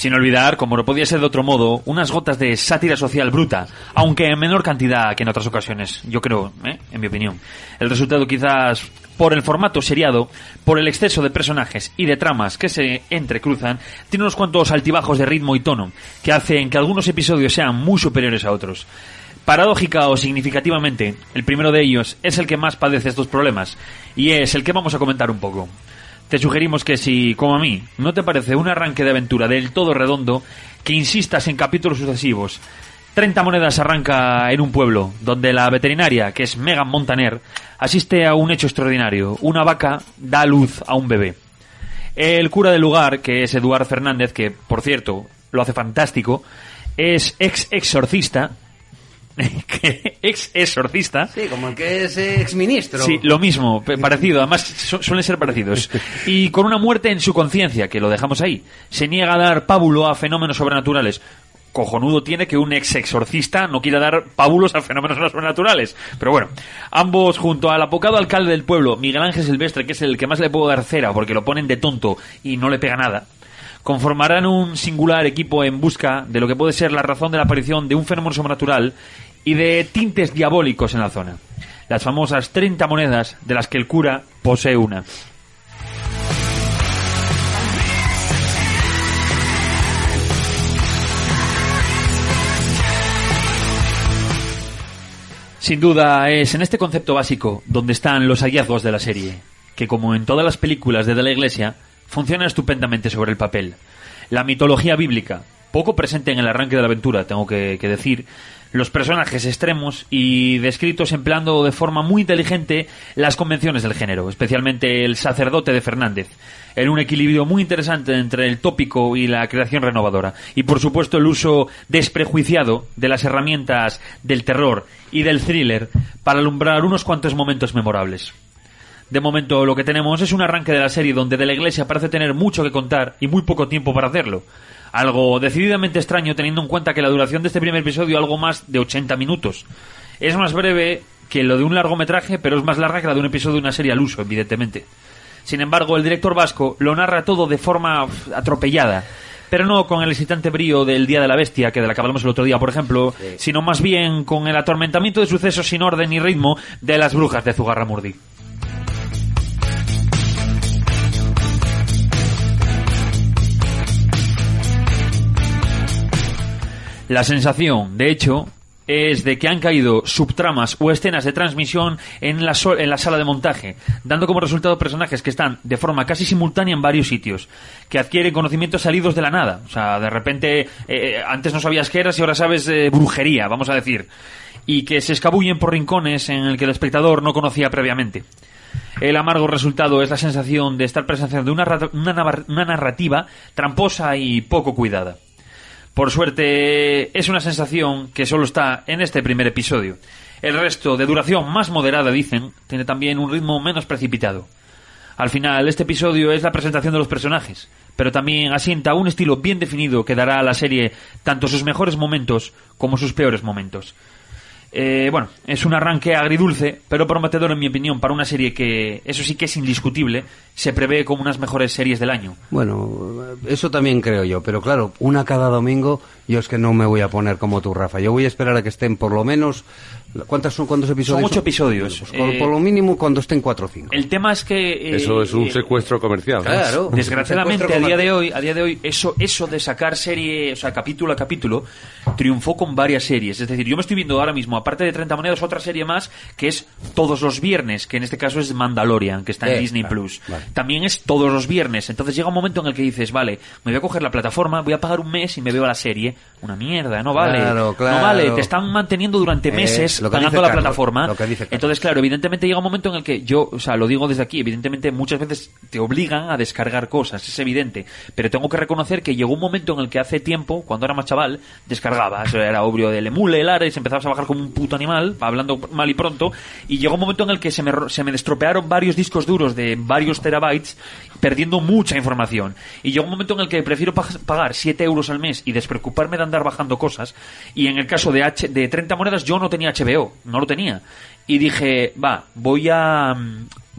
Sin olvidar, como no podía ser de otro modo, unas gotas de sátira social bruta, aunque en menor cantidad que en otras ocasiones, yo creo, ¿eh? en mi opinión. El resultado quizás por el formato seriado, por el exceso de personajes y de tramas que se entrecruzan, tiene unos cuantos altibajos de ritmo y tono, que hacen que algunos episodios sean muy superiores a otros. Paradójica o significativamente, el primero de ellos es el que más padece estos problemas, y es el que vamos a comentar un poco te sugerimos que si, como a mí, no te parece un arranque de aventura del todo redondo, que insistas en capítulos sucesivos. 30 monedas arranca en un pueblo, donde la veterinaria, que es Megan Montaner, asiste a un hecho extraordinario. Una vaca da luz a un bebé. El cura del lugar, que es Eduard Fernández, que, por cierto, lo hace fantástico, es ex exorcista que ex exorcista. Sí, como el que es ex ministro. Sí, lo mismo, parecido, además su- suelen ser parecidos. Y con una muerte en su conciencia, que lo dejamos ahí, se niega a dar pábulo a fenómenos sobrenaturales. Cojonudo tiene que un ex exorcista no quiera dar pábulos a fenómenos sobrenaturales. Pero bueno, ambos junto al apocado alcalde del pueblo, Miguel Ángel Silvestre, que es el que más le puedo dar cera porque lo ponen de tonto y no le pega nada, conformarán un singular equipo en busca de lo que puede ser la razón de la aparición de un fenómeno sobrenatural y de tintes diabólicos en la zona. Las famosas 30 monedas de las que el cura posee una. Sin duda es en este concepto básico donde están los hallazgos de la serie, que como en todas las películas de la Iglesia, funcionan estupendamente sobre el papel. La mitología bíblica, poco presente en el arranque de la aventura, tengo que decir, los personajes extremos y descritos empleando de forma muy inteligente las convenciones del género, especialmente el sacerdote de Fernández, en un equilibrio muy interesante entre el tópico y la creación renovadora. Y por supuesto el uso desprejuiciado de las herramientas del terror y del thriller para alumbrar unos cuantos momentos memorables. De momento lo que tenemos es un arranque de la serie donde de la iglesia parece tener mucho que contar y muy poco tiempo para hacerlo. Algo decididamente extraño teniendo en cuenta que la duración de este primer episodio algo más de 80 minutos. Es más breve que lo de un largometraje, pero es más larga que la de un episodio de una serie al uso, evidentemente. Sin embargo, el director vasco lo narra todo de forma atropellada, pero no con el excitante brío del Día de la Bestia, que de la que hablamos el otro día, por ejemplo, sino más bien con el atormentamiento de sucesos sin orden ni ritmo de las brujas de Zugarramurdi. La sensación, de hecho, es de que han caído subtramas o escenas de transmisión en la, en la sala de montaje, dando como resultado personajes que están de forma casi simultánea en varios sitios, que adquieren conocimientos salidos de la nada. O sea, de repente, eh, antes no sabías qué eras y ahora sabes eh, brujería, vamos a decir. Y que se escabullen por rincones en el que el espectador no conocía previamente. El amargo resultado es la sensación de estar presenciando una, una una narrativa tramposa y poco cuidada. Por suerte, es una sensación que solo está en este primer episodio. El resto, de duración más moderada, dicen, tiene también un ritmo menos precipitado. Al final, este episodio es la presentación de los personajes, pero también asienta un estilo bien definido que dará a la serie tanto sus mejores momentos como sus peores momentos. Eh, bueno, es un arranque agridulce, pero prometedor en mi opinión para una serie que, eso sí que es indiscutible, se prevé como unas mejores series del año. Bueno, eso también creo yo, pero claro, una cada domingo, yo es que no me voy a poner como tú, Rafa. Yo voy a esperar a que estén por lo menos... ¿Cuántos son cuántos episodios? Son ocho episodios. Pues por, Eh, por lo mínimo cuando estén cuatro o cinco. El tema es que... eh, Eso es un eh, secuestro comercial. Claro. Desgraciadamente, a día de hoy, a día de hoy, eso, eso de sacar serie, o sea, capítulo a capítulo, triunfó con varias series. Es decir, yo me estoy viendo ahora mismo, aparte de 30 monedas, otra serie más que es todos los viernes, que en este caso es Mandalorian, que está en Eh, Disney vale, Plus. vale. También es todos los viernes. Entonces llega un momento en el que dices, vale, me voy a coger la plataforma, voy a pagar un mes y me veo la serie. Una mierda, no vale. Claro, claro. No vale, te están manteniendo durante Eh, meses lo que pagando la Carlos, plataforma. lo que dice Carlos. Entonces, claro, evidentemente llega un momento en el que yo, o sea, lo digo desde aquí, evidentemente muchas veces te obligan a descargar cosas, es evidente. Pero tengo que reconocer que llegó un momento en el que hace tiempo, cuando era más chaval, descargaba. Eso era obvio del emule, el Ares, empezabas a bajar como un puto animal, hablando mal y pronto. Y llegó un momento en el que se me, se me destropearon varios discos duros de varios terabytes, perdiendo mucha información. Y llegó un momento en el que prefiero pag- pagar 7 euros al mes y despreocuparme de andar bajando cosas. Y en el caso de, H de 30 monedas, yo no tenía HBO, no lo tenía. Y dije, va, voy a.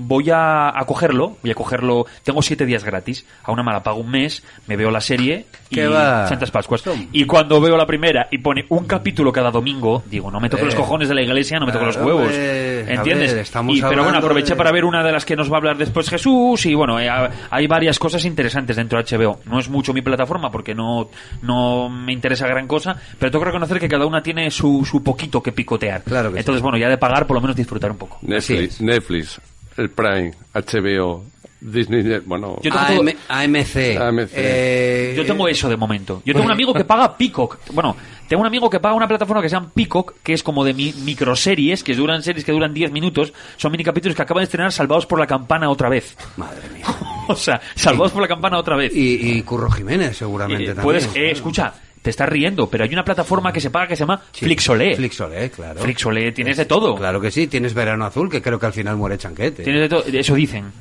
Voy a, a cogerlo, voy a cogerlo. Tengo siete días gratis. A una mala pago un mes, me veo la serie y ¿Qué va? Santas Pascuas. Y cuando veo la primera y pone un capítulo cada domingo, digo, no me Eh, los cojones de la iglesia, no me toque los huevos. ¿Entiendes? ver, estamos Y- pero bueno, aproveché de- para ver una de las que nos va a hablar después Jesús y bueno, eh, hay varias cosas interesantes dentro de HBO. No es mucho mi plataforma porque no, no me interesa gran cosa, pero tengo que reconocer que cada una tiene su, su poquito que picotear. Claro que Entonces, sí. bueno, ya de pagar, por lo menos disfrutar un poco. Netflix, Netflix, el Prime, HBO, Disney, bueno, Yo tengo AM, AMC. AMC. eh, Yo tengo eso de momento. Yo tengo un amigo que paga Peacock. Bueno, tengo un amigo que paga una plataforma que se llama Peacock, que es como de mi microseries, que duran series que duran 10 minutos. Son mini capítulos que acaban de estrenar Salvados por la Campana otra vez. Madre mía. o sea, Salvados por la Campana otra vez. Y, y Curro Jiménez, seguramente Eh, también. puedes, eh, escucha, te estás riendo, pero hay una plataforma que se paga que se llama Sí. Flixolé. Flixolé, claro. Flixolé, tienes de todo. Claro que sí, tienes Verano Azul, que creo que al final muere Chanquete. Tienes de todo. Eso dicen.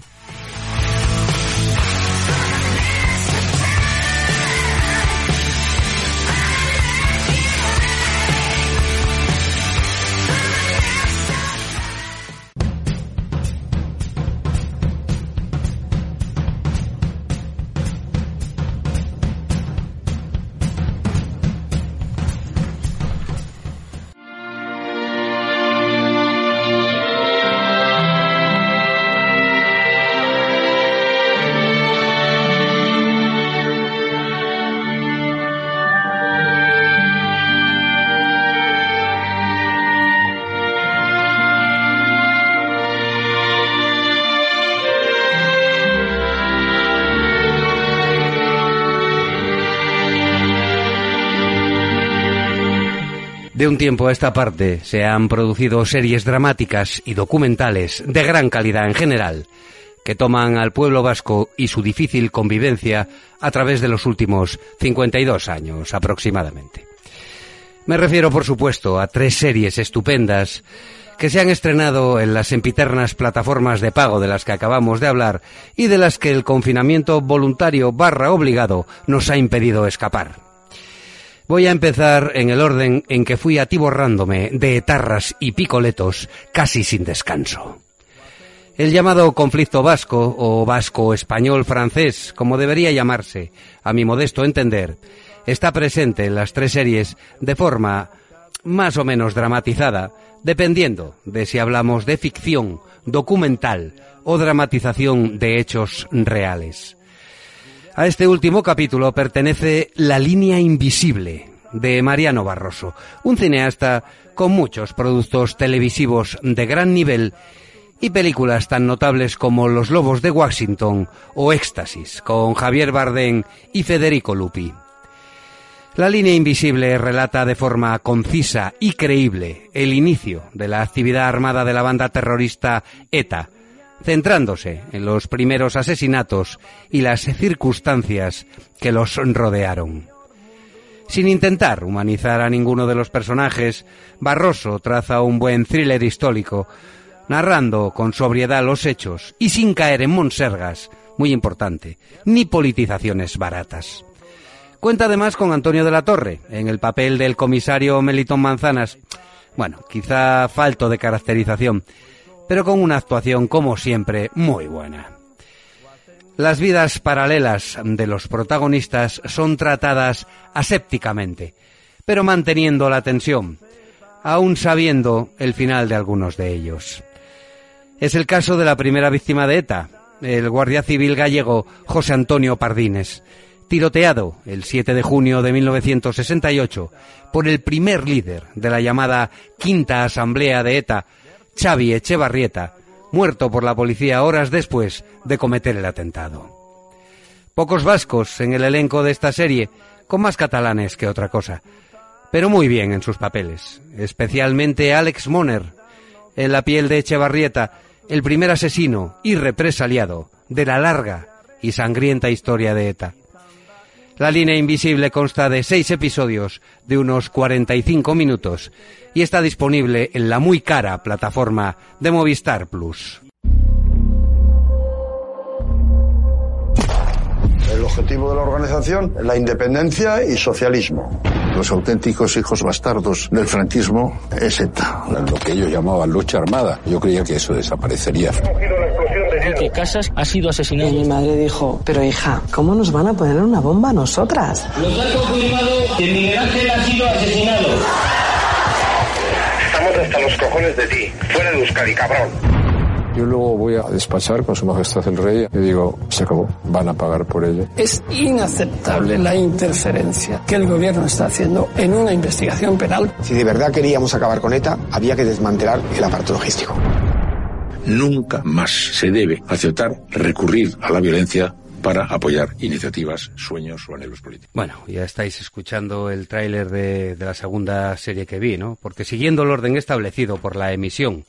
Tiempo a esta parte se han producido series dramáticas y documentales de gran calidad en general, que toman al pueblo vasco y su difícil convivencia a través de los últimos 52 años aproximadamente. Me refiero, por supuesto, a tres series estupendas que se han estrenado en las empiternas plataformas de pago de las que acabamos de hablar y de las que el confinamiento voluntario barra obligado nos ha impedido escapar. Voy a empezar en el orden en que fui atiborrándome de etarras y picoletos casi sin descanso. El llamado conflicto vasco o vasco-español-francés, como debería llamarse, a mi modesto entender, está presente en las tres series de forma más o menos dramatizada, dependiendo de si hablamos de ficción, documental o dramatización de hechos reales. A este último capítulo pertenece La línea invisible de Mariano Barroso, un cineasta con muchos productos televisivos de gran nivel y películas tan notables como Los Lobos de Washington o Éxtasis con Javier Bardem y Federico Lupi. La línea invisible relata de forma concisa y creíble el inicio de la actividad armada de la banda terrorista ETA, centrándose en los primeros asesinatos y las circunstancias que los rodearon. Sin intentar humanizar a ninguno de los personajes, Barroso traza un buen thriller histórico, narrando con sobriedad los hechos y sin caer en monsergas, muy importante, ni politizaciones baratas. Cuenta además con Antonio de la Torre, en el papel del comisario Melitón Manzanas. Bueno, quizá falto de caracterización, pero con una actuación, como siempre, muy buena. Las vidas paralelas de los protagonistas son tratadas asépticamente, pero manteniendo la tensión, aún sabiendo el final de algunos de ellos. Es el caso de la primera víctima de ETA, el guardia civil gallego José Antonio Pardines, tiroteado el 7 de junio de 1968 por el primer líder de la llamada Quinta Asamblea de ETA, Xavi Echevarrieta, muerto por la policía horas después de cometer el atentado. Pocos vascos en el elenco de esta serie, con más catalanes que otra cosa, pero muy bien en sus papeles, especialmente Alex Moner, en la piel de Echevarrieta, el primer asesino y represaliado de la larga y sangrienta historia de ETA. La línea invisible consta de seis episodios de unos 45 minutos y está disponible en la muy cara plataforma de Movistar Plus. El objetivo de la organización, la independencia y socialismo. Los auténticos hijos bastardos del franquismo es ETA. Lo que ellos llamaban lucha armada. Yo creía que eso desaparecería. Que Casas ha sido asesinado. Y mi madre dijo, pero hija, ¿cómo nos van a poner una bomba a nosotras? Nos han confirmado que Miguel Ángel ha sido asesinado. Estamos hasta los cojones de ti. Fuera de Euskadi, cabrón. Yo luego voy a despachar con su majestad el rey y digo, se acabó, van a pagar por ello. Es inaceptable la interferencia que el gobierno está haciendo en una investigación penal. Si de verdad queríamos acabar con ETA, había que desmantelar el aparato logístico. Nunca más se debe aceptar recurrir a la violencia para apoyar iniciativas, sueños o anhelos políticos. Bueno, ya estáis escuchando el tráiler de, de, la segunda serie que vi, ¿no? Porque siguiendo el orden establecido por la emisión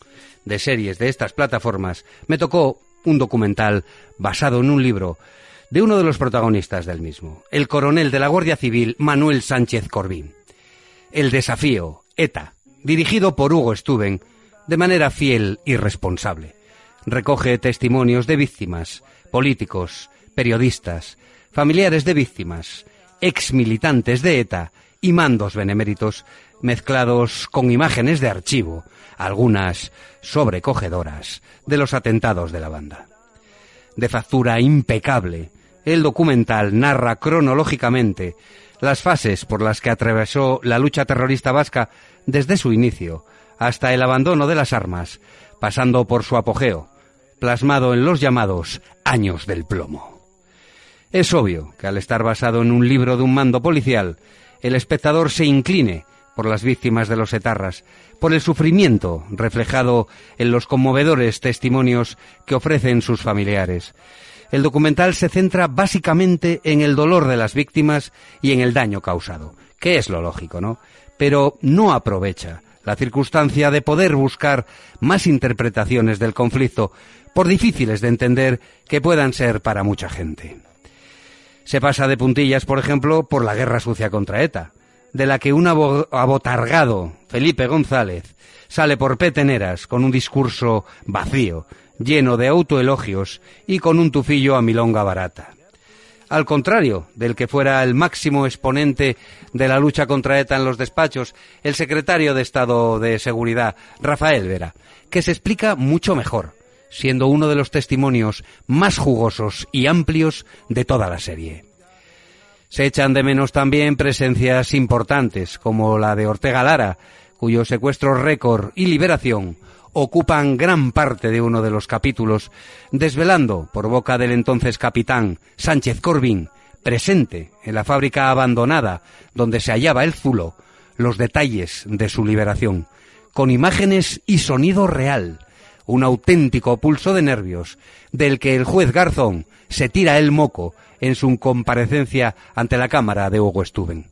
de series de estas plataformas, me tocó un documental basado en un libro de uno de los protagonistas del mismo, el coronel de la Guardia Civil Manuel Sánchez Corbín. El desafío, ETA, dirigido por Hugo Stuben, de manera fiel y responsable. Recoge testimonios de víctimas, políticos, periodistas, familiares de víctimas, ex militantes de ETA y mandos beneméritos mezclados con imágenes de archivo, algunas sobrecogedoras, de los atentados de la banda. De factura impecable, el documental narra cronológicamente las fases por las que atravesó la lucha terrorista vasca desde su inicio hasta el abandono de las armas, pasando por su apogeo, plasmado en los llamados años del plomo. Es obvio que al estar basado en un libro de un mando policial, el espectador se incline por las víctimas de los etarras, por el sufrimiento reflejado en los conmovedores testimonios que ofrecen sus familiares. El documental se centra básicamente en el dolor de las víctimas y en el daño causado, que es lo lógico, ¿no? Pero no aprovecha la circunstancia de poder buscar más interpretaciones del conflicto, por difíciles de entender que puedan ser para mucha gente. Se pasa de puntillas, por ejemplo, por la guerra sucia contra ETA, de la que un abotargado, Felipe González, sale por peteneras con un discurso vacío, lleno de autoelogios y con un tufillo a milonga barata. Al contrario del que fuera el máximo exponente de la lucha contra ETA en los despachos, el secretario de Estado de Seguridad, Rafael Vera, que se explica mucho mejor, siendo uno de los testimonios más jugosos y amplios de toda la serie. Se echan de menos también presencias importantes, como la de Ortega Lara, cuyo secuestro récord y liberación ocupan gran parte de uno de los capítulos, desvelando, por boca del entonces capitán Sánchez Corbín, presente en la fábrica abandonada donde se hallaba el Zulo, los detalles de su liberación, con imágenes y sonido real, un auténtico pulso de nervios, del que el juez Garzón se tira el moco en su comparecencia ante la Cámara de Hugo Stuben.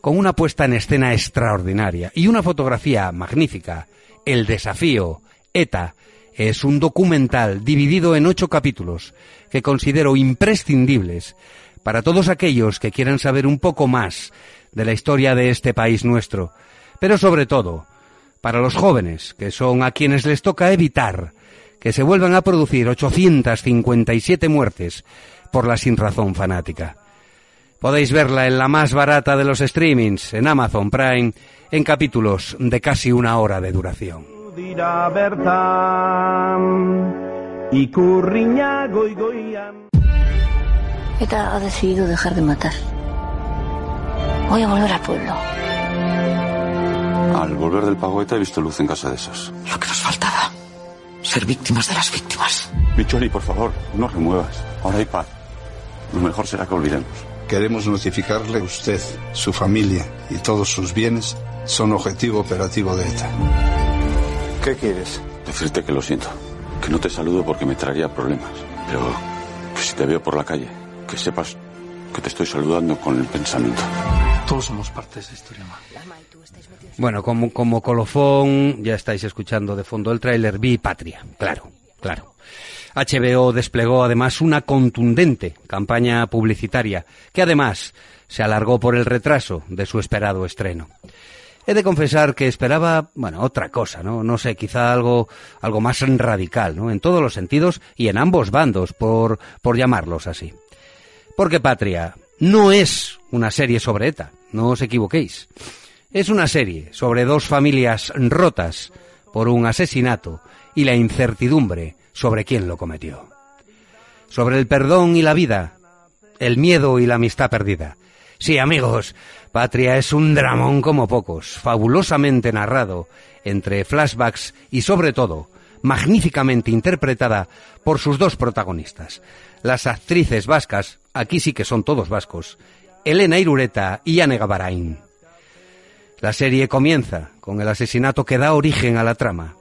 Con una puesta en escena extraordinaria y una fotografía magnífica, El desafío, ETA, es un documental dividido en ocho capítulos que considero imprescindibles para todos aquellos que quieran saber un poco más de la historia de este país nuestro, pero sobre todo para los jóvenes, que son a quienes les toca evitar que se vuelvan a producir 857 muertes por la sinrazón fanática. Podéis verla en la más barata de los streamings, en Amazon Prime, en capítulos de casi una hora de duración. ETA ha decidido dejar de matar. Voy a volver al pueblo. Al volver del pago ETA he visto luz en casa de esos. Lo que nos faltaba. Ser víctimas de las víctimas. Bicholi, por favor, no remuevas. Ahora hay paz. Lo mejor será que olvidemos. Queremos notificarle que usted, su familia y todos sus bienes son objetivo operativo de ETA. ¿Qué quieres? Decirte que lo siento. Que no te saludo porque me traería problemas. Pero que si te veo por la calle, que sepas que te estoy saludando con el pensamiento. Todos somos parte de esa historia, ma. Bueno, como, como colofón, ya estáis escuchando de fondo el tráiler, vi Patria, claro, claro. HBO desplegó además una contundente campaña publicitaria, que además se alargó por el retraso de su esperado estreno. He de confesar que esperaba, bueno, otra cosa, ¿no? No sé, quizá algo, algo más radical, ¿no? En todos los sentidos y en ambos bandos, por, por llamarlos así. Porque Patria no es una serie sobre ETA, no os equivoquéis. Es una serie sobre dos familias rotas por un asesinato y la incertidumbre sobre quién lo cometió. Sobre el perdón y la vida, el miedo y la amistad perdida. Sí, amigos, Patria es un dramón como pocos, fabulosamente narrado, entre flashbacks y sobre todo, magníficamente interpretada por sus dos protagonistas, las actrices vascas, aquí sí que son todos vascos, Elena Irureta y Anne Gabarain. La serie comienza con el asesinato que da origen a la trama.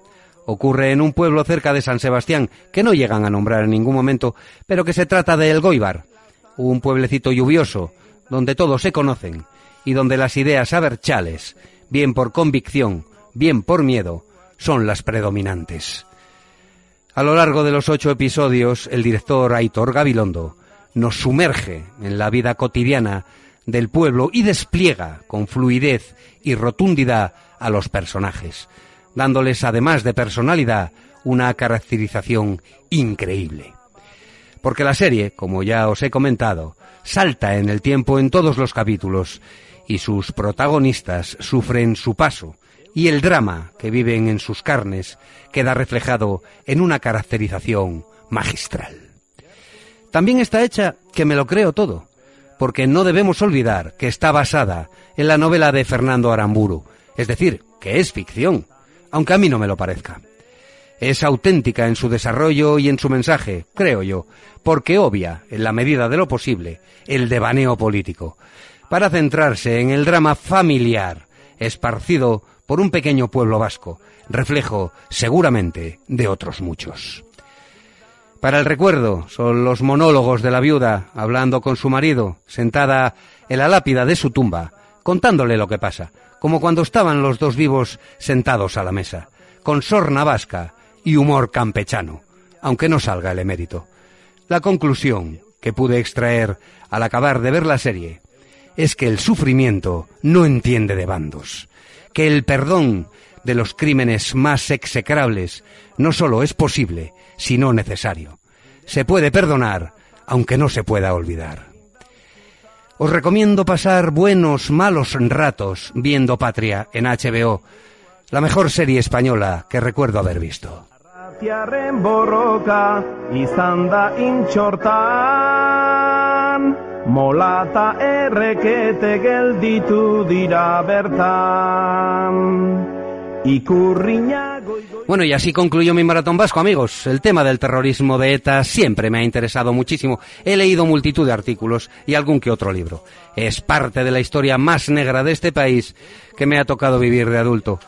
Ocurre en un pueblo cerca de San Sebastián, que no llegan a nombrar en ningún momento, pero que se trata de El Goibar, un pueblecito lluvioso, donde todos se conocen y donde las ideas aberchales, bien por convicción, bien por miedo, son las predominantes. A lo largo de los ocho episodios, el director Aitor Gabilondo nos sumerge en la vida cotidiana del pueblo y despliega con fluidez y rotundidad a los personajes, dándoles además de personalidad una caracterización increíble. Porque la serie, como ya os he comentado, salta en el tiempo en todos los capítulos y sus protagonistas sufren su paso y el drama que viven en sus carnes queda reflejado en una caracterización magistral. También está hecha que me lo creo todo, porque no debemos olvidar que está basada en la novela de Fernando Aramburu, es decir, que es ficción, aunque a mí no me lo parezca. Es auténtica en su desarrollo y en su mensaje, creo yo, porque obvia, en la medida de lo posible, el devaneo político, para centrarse en el drama familiar, esparcido por un pequeño pueblo vasco, reflejo, seguramente, de otros muchos. Para el recuerdo son los monólogos de la viuda hablando con su marido, sentada en la lápida de su tumba, contándole lo que pasa, como cuando estaban los dos vivos sentados a la mesa, con sorna vasca y humor campechano, aunque no salga el emérito. La conclusión que pude extraer al acabar de ver la serie es que el sufrimiento no entiende de bandos, que el perdón de los crímenes más execrables no solo es posible, sino necesario. Se puede perdonar, aunque no se pueda olvidar. Os recomiendo pasar buenos, malos ratos viendo Patria en HBO, la mejor serie española que recuerdo haber visto. Bueno, y así concluyó mi maratón vasco, amigos. El tema del terrorismo de ETA siempre me ha interesado muchísimo. He leído multitud de artículos y algún que otro libro. Es parte de la historia más negra de este país que me ha tocado vivir de adulto.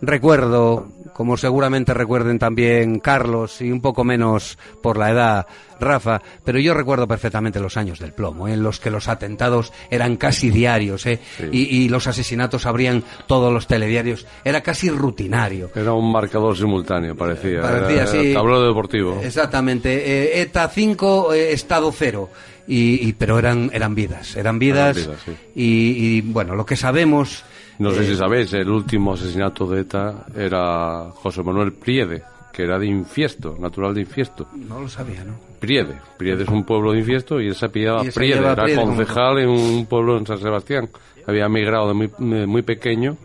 Recuerdo, como seguramente recuerden también Carlos y un poco menos por la edad Rafa, pero yo recuerdo perfectamente los años del plomo, ¿eh? en los que los atentados eran casi diarios ¿eh? y, los asesinatos abrían todos los telediarios. Era casi rutinario. Era un marcador simultáneo, parecía. Parecía, Era sí. Tablero deportivo. Exactamente. Eh, ETA 5, eh, Estado 0. Y, y- pero eran, eran vidas, eran vidas. Eran vidas, sí. y, y, bueno, lo que sabemos. No sé eh, si sabéis, el último asesinato de ETA era José Manuel Priede, que era de Infiesto, natural de Infiesto. No lo sabía, ¿no? Priede. Priede es un pueblo de Infiesto y él se apellidaba Priede. Era Priede, concejal en un pueblo en San Sebastián. Había migrado de muy, de muy pequeño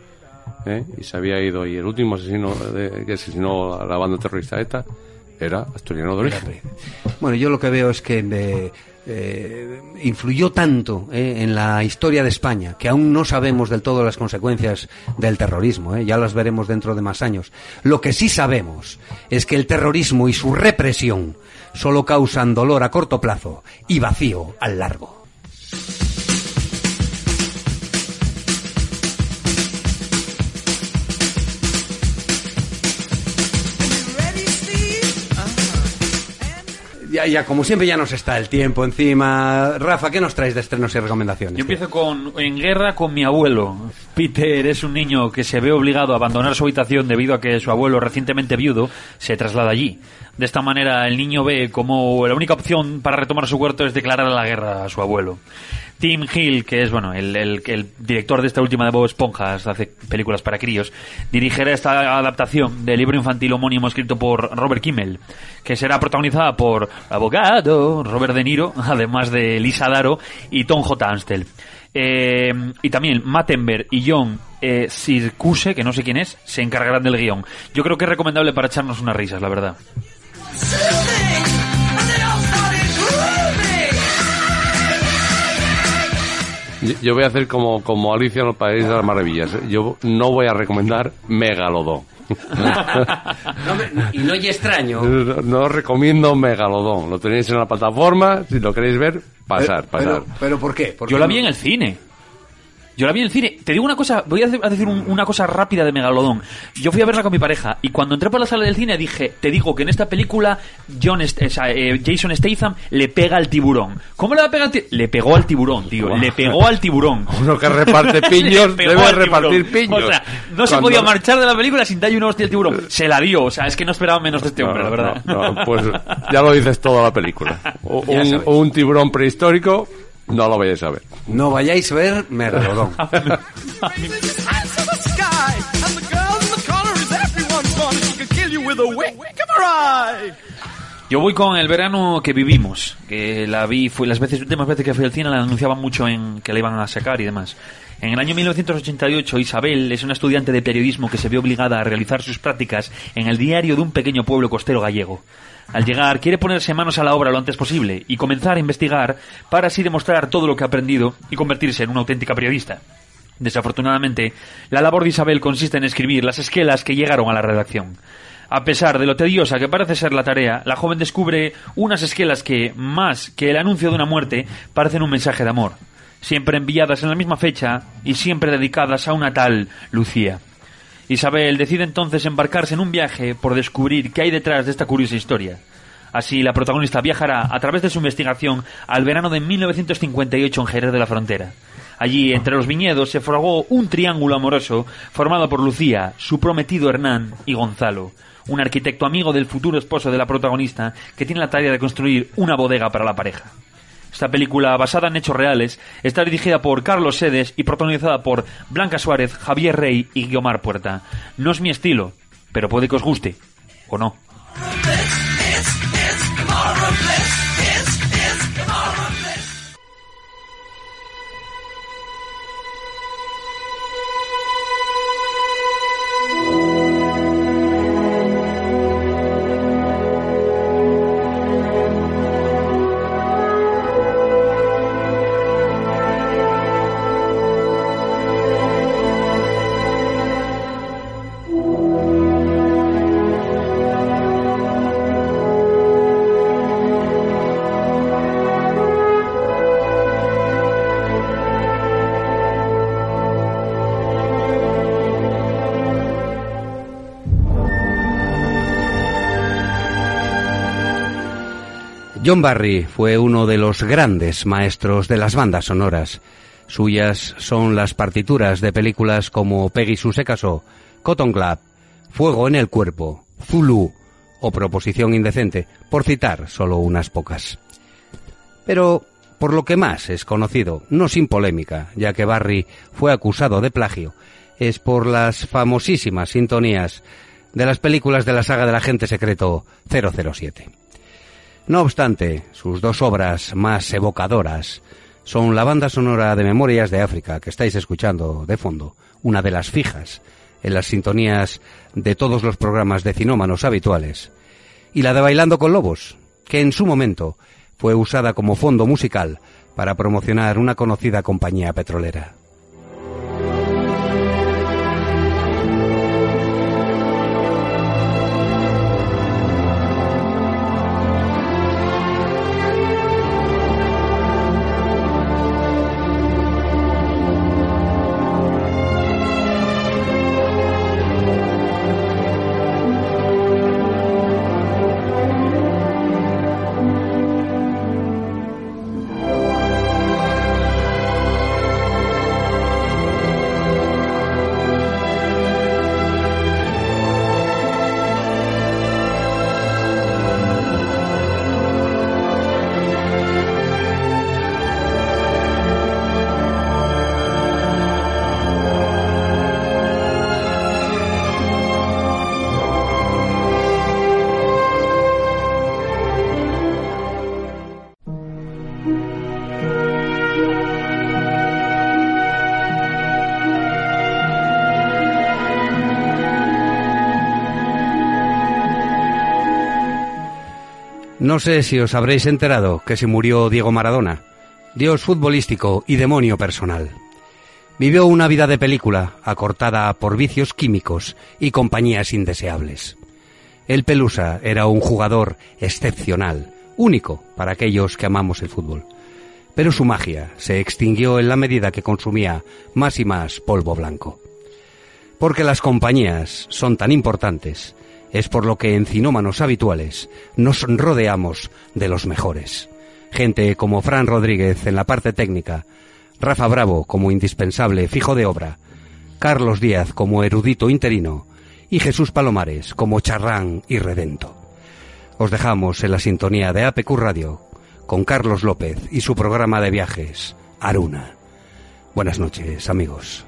¿eh? y se había ido. Y el último asesino de- que asesinó a la banda terrorista ETA era asturiano de origen. Bueno, yo lo que veo es que eh, influyó tanto eh, en la historia de España que aún no sabemos del todo las consecuencias del terrorismo. eh, ya las veremos dentro de más años. Lo que sí sabemos es que el terrorismo y su represión solo causan dolor a corto plazo y vacío al largo. Ya, como siempre ya nos está el tiempo encima. Rafa, ¿qué nos traes de estrenos y recomendaciones? Yo empiezo con En guerra con mi abuelo. Peter es un niño que se ve obligado a abandonar su habitación debido a que su abuelo, recientemente viudo, se traslada allí. De esta manera, el niño ve como la única opción para retomar su huerto es declarar la guerra a su abuelo. Tim Hill, que es bueno el, el- el director de esta última de Bob Esponja, hace películas para críos, dirigirá esta adaptación del libro infantil homónimo escrito por Robert Kimmel, que será protagonizada por abogado Robert De Niro, además de Lisa Daro y Tom J. Anstel. Eh, y también Mattenberg y John eh, que no sé quién es, se encargarán del guion. Yo creo que es recomendable para echarnos unas risas, la verdad. Yo, voy a hacer como, como Alicia en el País de las Maravillas. Yo no voy a recomendar Megalodón. y no es extraño. No, no os recomiendo Megalodón. Lo tenéis en la plataforma. Si lo queréis ver, pasar, pasar. Pero, pero ¿por qué? ¿Por Yo qué la no? vi en el cine. Yo la vi en el cine. Te digo una cosa, voy a decir un- una cosa rápida de Megalodón. Yo fui a verla con mi pareja y cuando entré por la sala del cine dije, te digo que en esta película John o sea, eh, Jason Statham le pega al tiburón. ¿Cómo le va a pegar al tiburón? Le pegó al tiburón, tío. Le pegó al tiburón. Uno que reparte piños Le debe repartir piños. O sea, no se podía marchar de la película sin darle una hostia al tiburón. Se la dio. O sea, es que no esperaba menos de este hombre, la verdad. No, no, pues ya lo dices toda la película. O- un tiburón prehistórico, no lo vayáis a ver. No vayáis a ver Megalodón. Yo voy con el verano que vivimos, que la vi, fue las veces, últimas veces que fui al cine la anunciaban mucho en que la iban a sacar y demás. En el año 1988, Isabel es una estudiante de periodismo que se ve obligada a realizar sus prácticas en el diario de un pequeño pueblo costero gallego. Al llegar, quiere ponerse manos a la obra lo antes posible y comenzar a investigar para así demostrar todo lo que ha aprendido y convertirse en una auténtica periodista. Desafortunadamente, la labor de Isabel consiste en escribir las esquelas que llegaron a la redacción. A pesar de lo tediosa que parece ser la tarea, la joven descubre unas esquelas que, más que el anuncio de una muerte, parecen un mensaje de amor, siempre enviadas en la misma fecha y siempre dedicadas a una tal Lucía. Isabel decide entonces embarcarse en un viaje por descubrir qué hay detrás de esta curiosa historia. Así, la protagonista viajará a través de su investigación al verano de 1958 en Jerez de la Frontera. Allí, entre los viñedos, se fragó un triángulo amoroso formado por Lucía, su prometido Hernán y Gonzalo, un arquitecto amigo del futuro esposo de la protagonista que tiene la tarea de construir una bodega para la pareja. Esta película, basada en hechos reales, está dirigida por Carlos Sedes y protagonizada por Blanca Suárez, Javier Rey y Guiomar Puerta. No es mi estilo, pero puede que os guste, o no. John Barry fue uno de los grandes maestros de las bandas sonoras. Suyas son las partituras de películas como Peggy Sue se casó, Cotton Club, Fuego en el cuerpo, Zulu o Proposición indecente, por citar solo unas pocas. Pero por lo que más es conocido, no sin polémica, ya que Barry fue acusado de plagio, es por las famosísimas sintonías de las películas de la saga del agente secreto 007. No obstante, sus dos obras más evocadoras son la banda sonora de Memorias de África, que estáis escuchando de fondo, una de las fijas en las sintonías de todos los programas de cinómanos habituales, y la de Bailando con Lobos, que en su momento fue usada como fondo musical para promocionar una conocida compañía petrolera. No sé si os habréis enterado que se murió Diego Maradona, dios futbolístico y demonio personal. Vivió una vida de película, acortada por vicios químicos y compañías indeseables. El Pelusa era un jugador excepcional, único para aquellos que amamos el fútbol. Pero su magia se extinguió en la medida que consumía más y más polvo blanco. Porque las compañías son tan importantes, es por lo que en cinómanos habituales nos rodeamos de los mejores. Gente como Fran Rodríguez en la parte técnica, Rafa Bravo como indispensable fijo de obra, Carlos Díaz como erudito interino y Jesús Palomares como charrán y redento. Os dejamos en la sintonía de APQ Radio con Carlos López y su programa de viajes, Aruna. Buenas noches, amigos.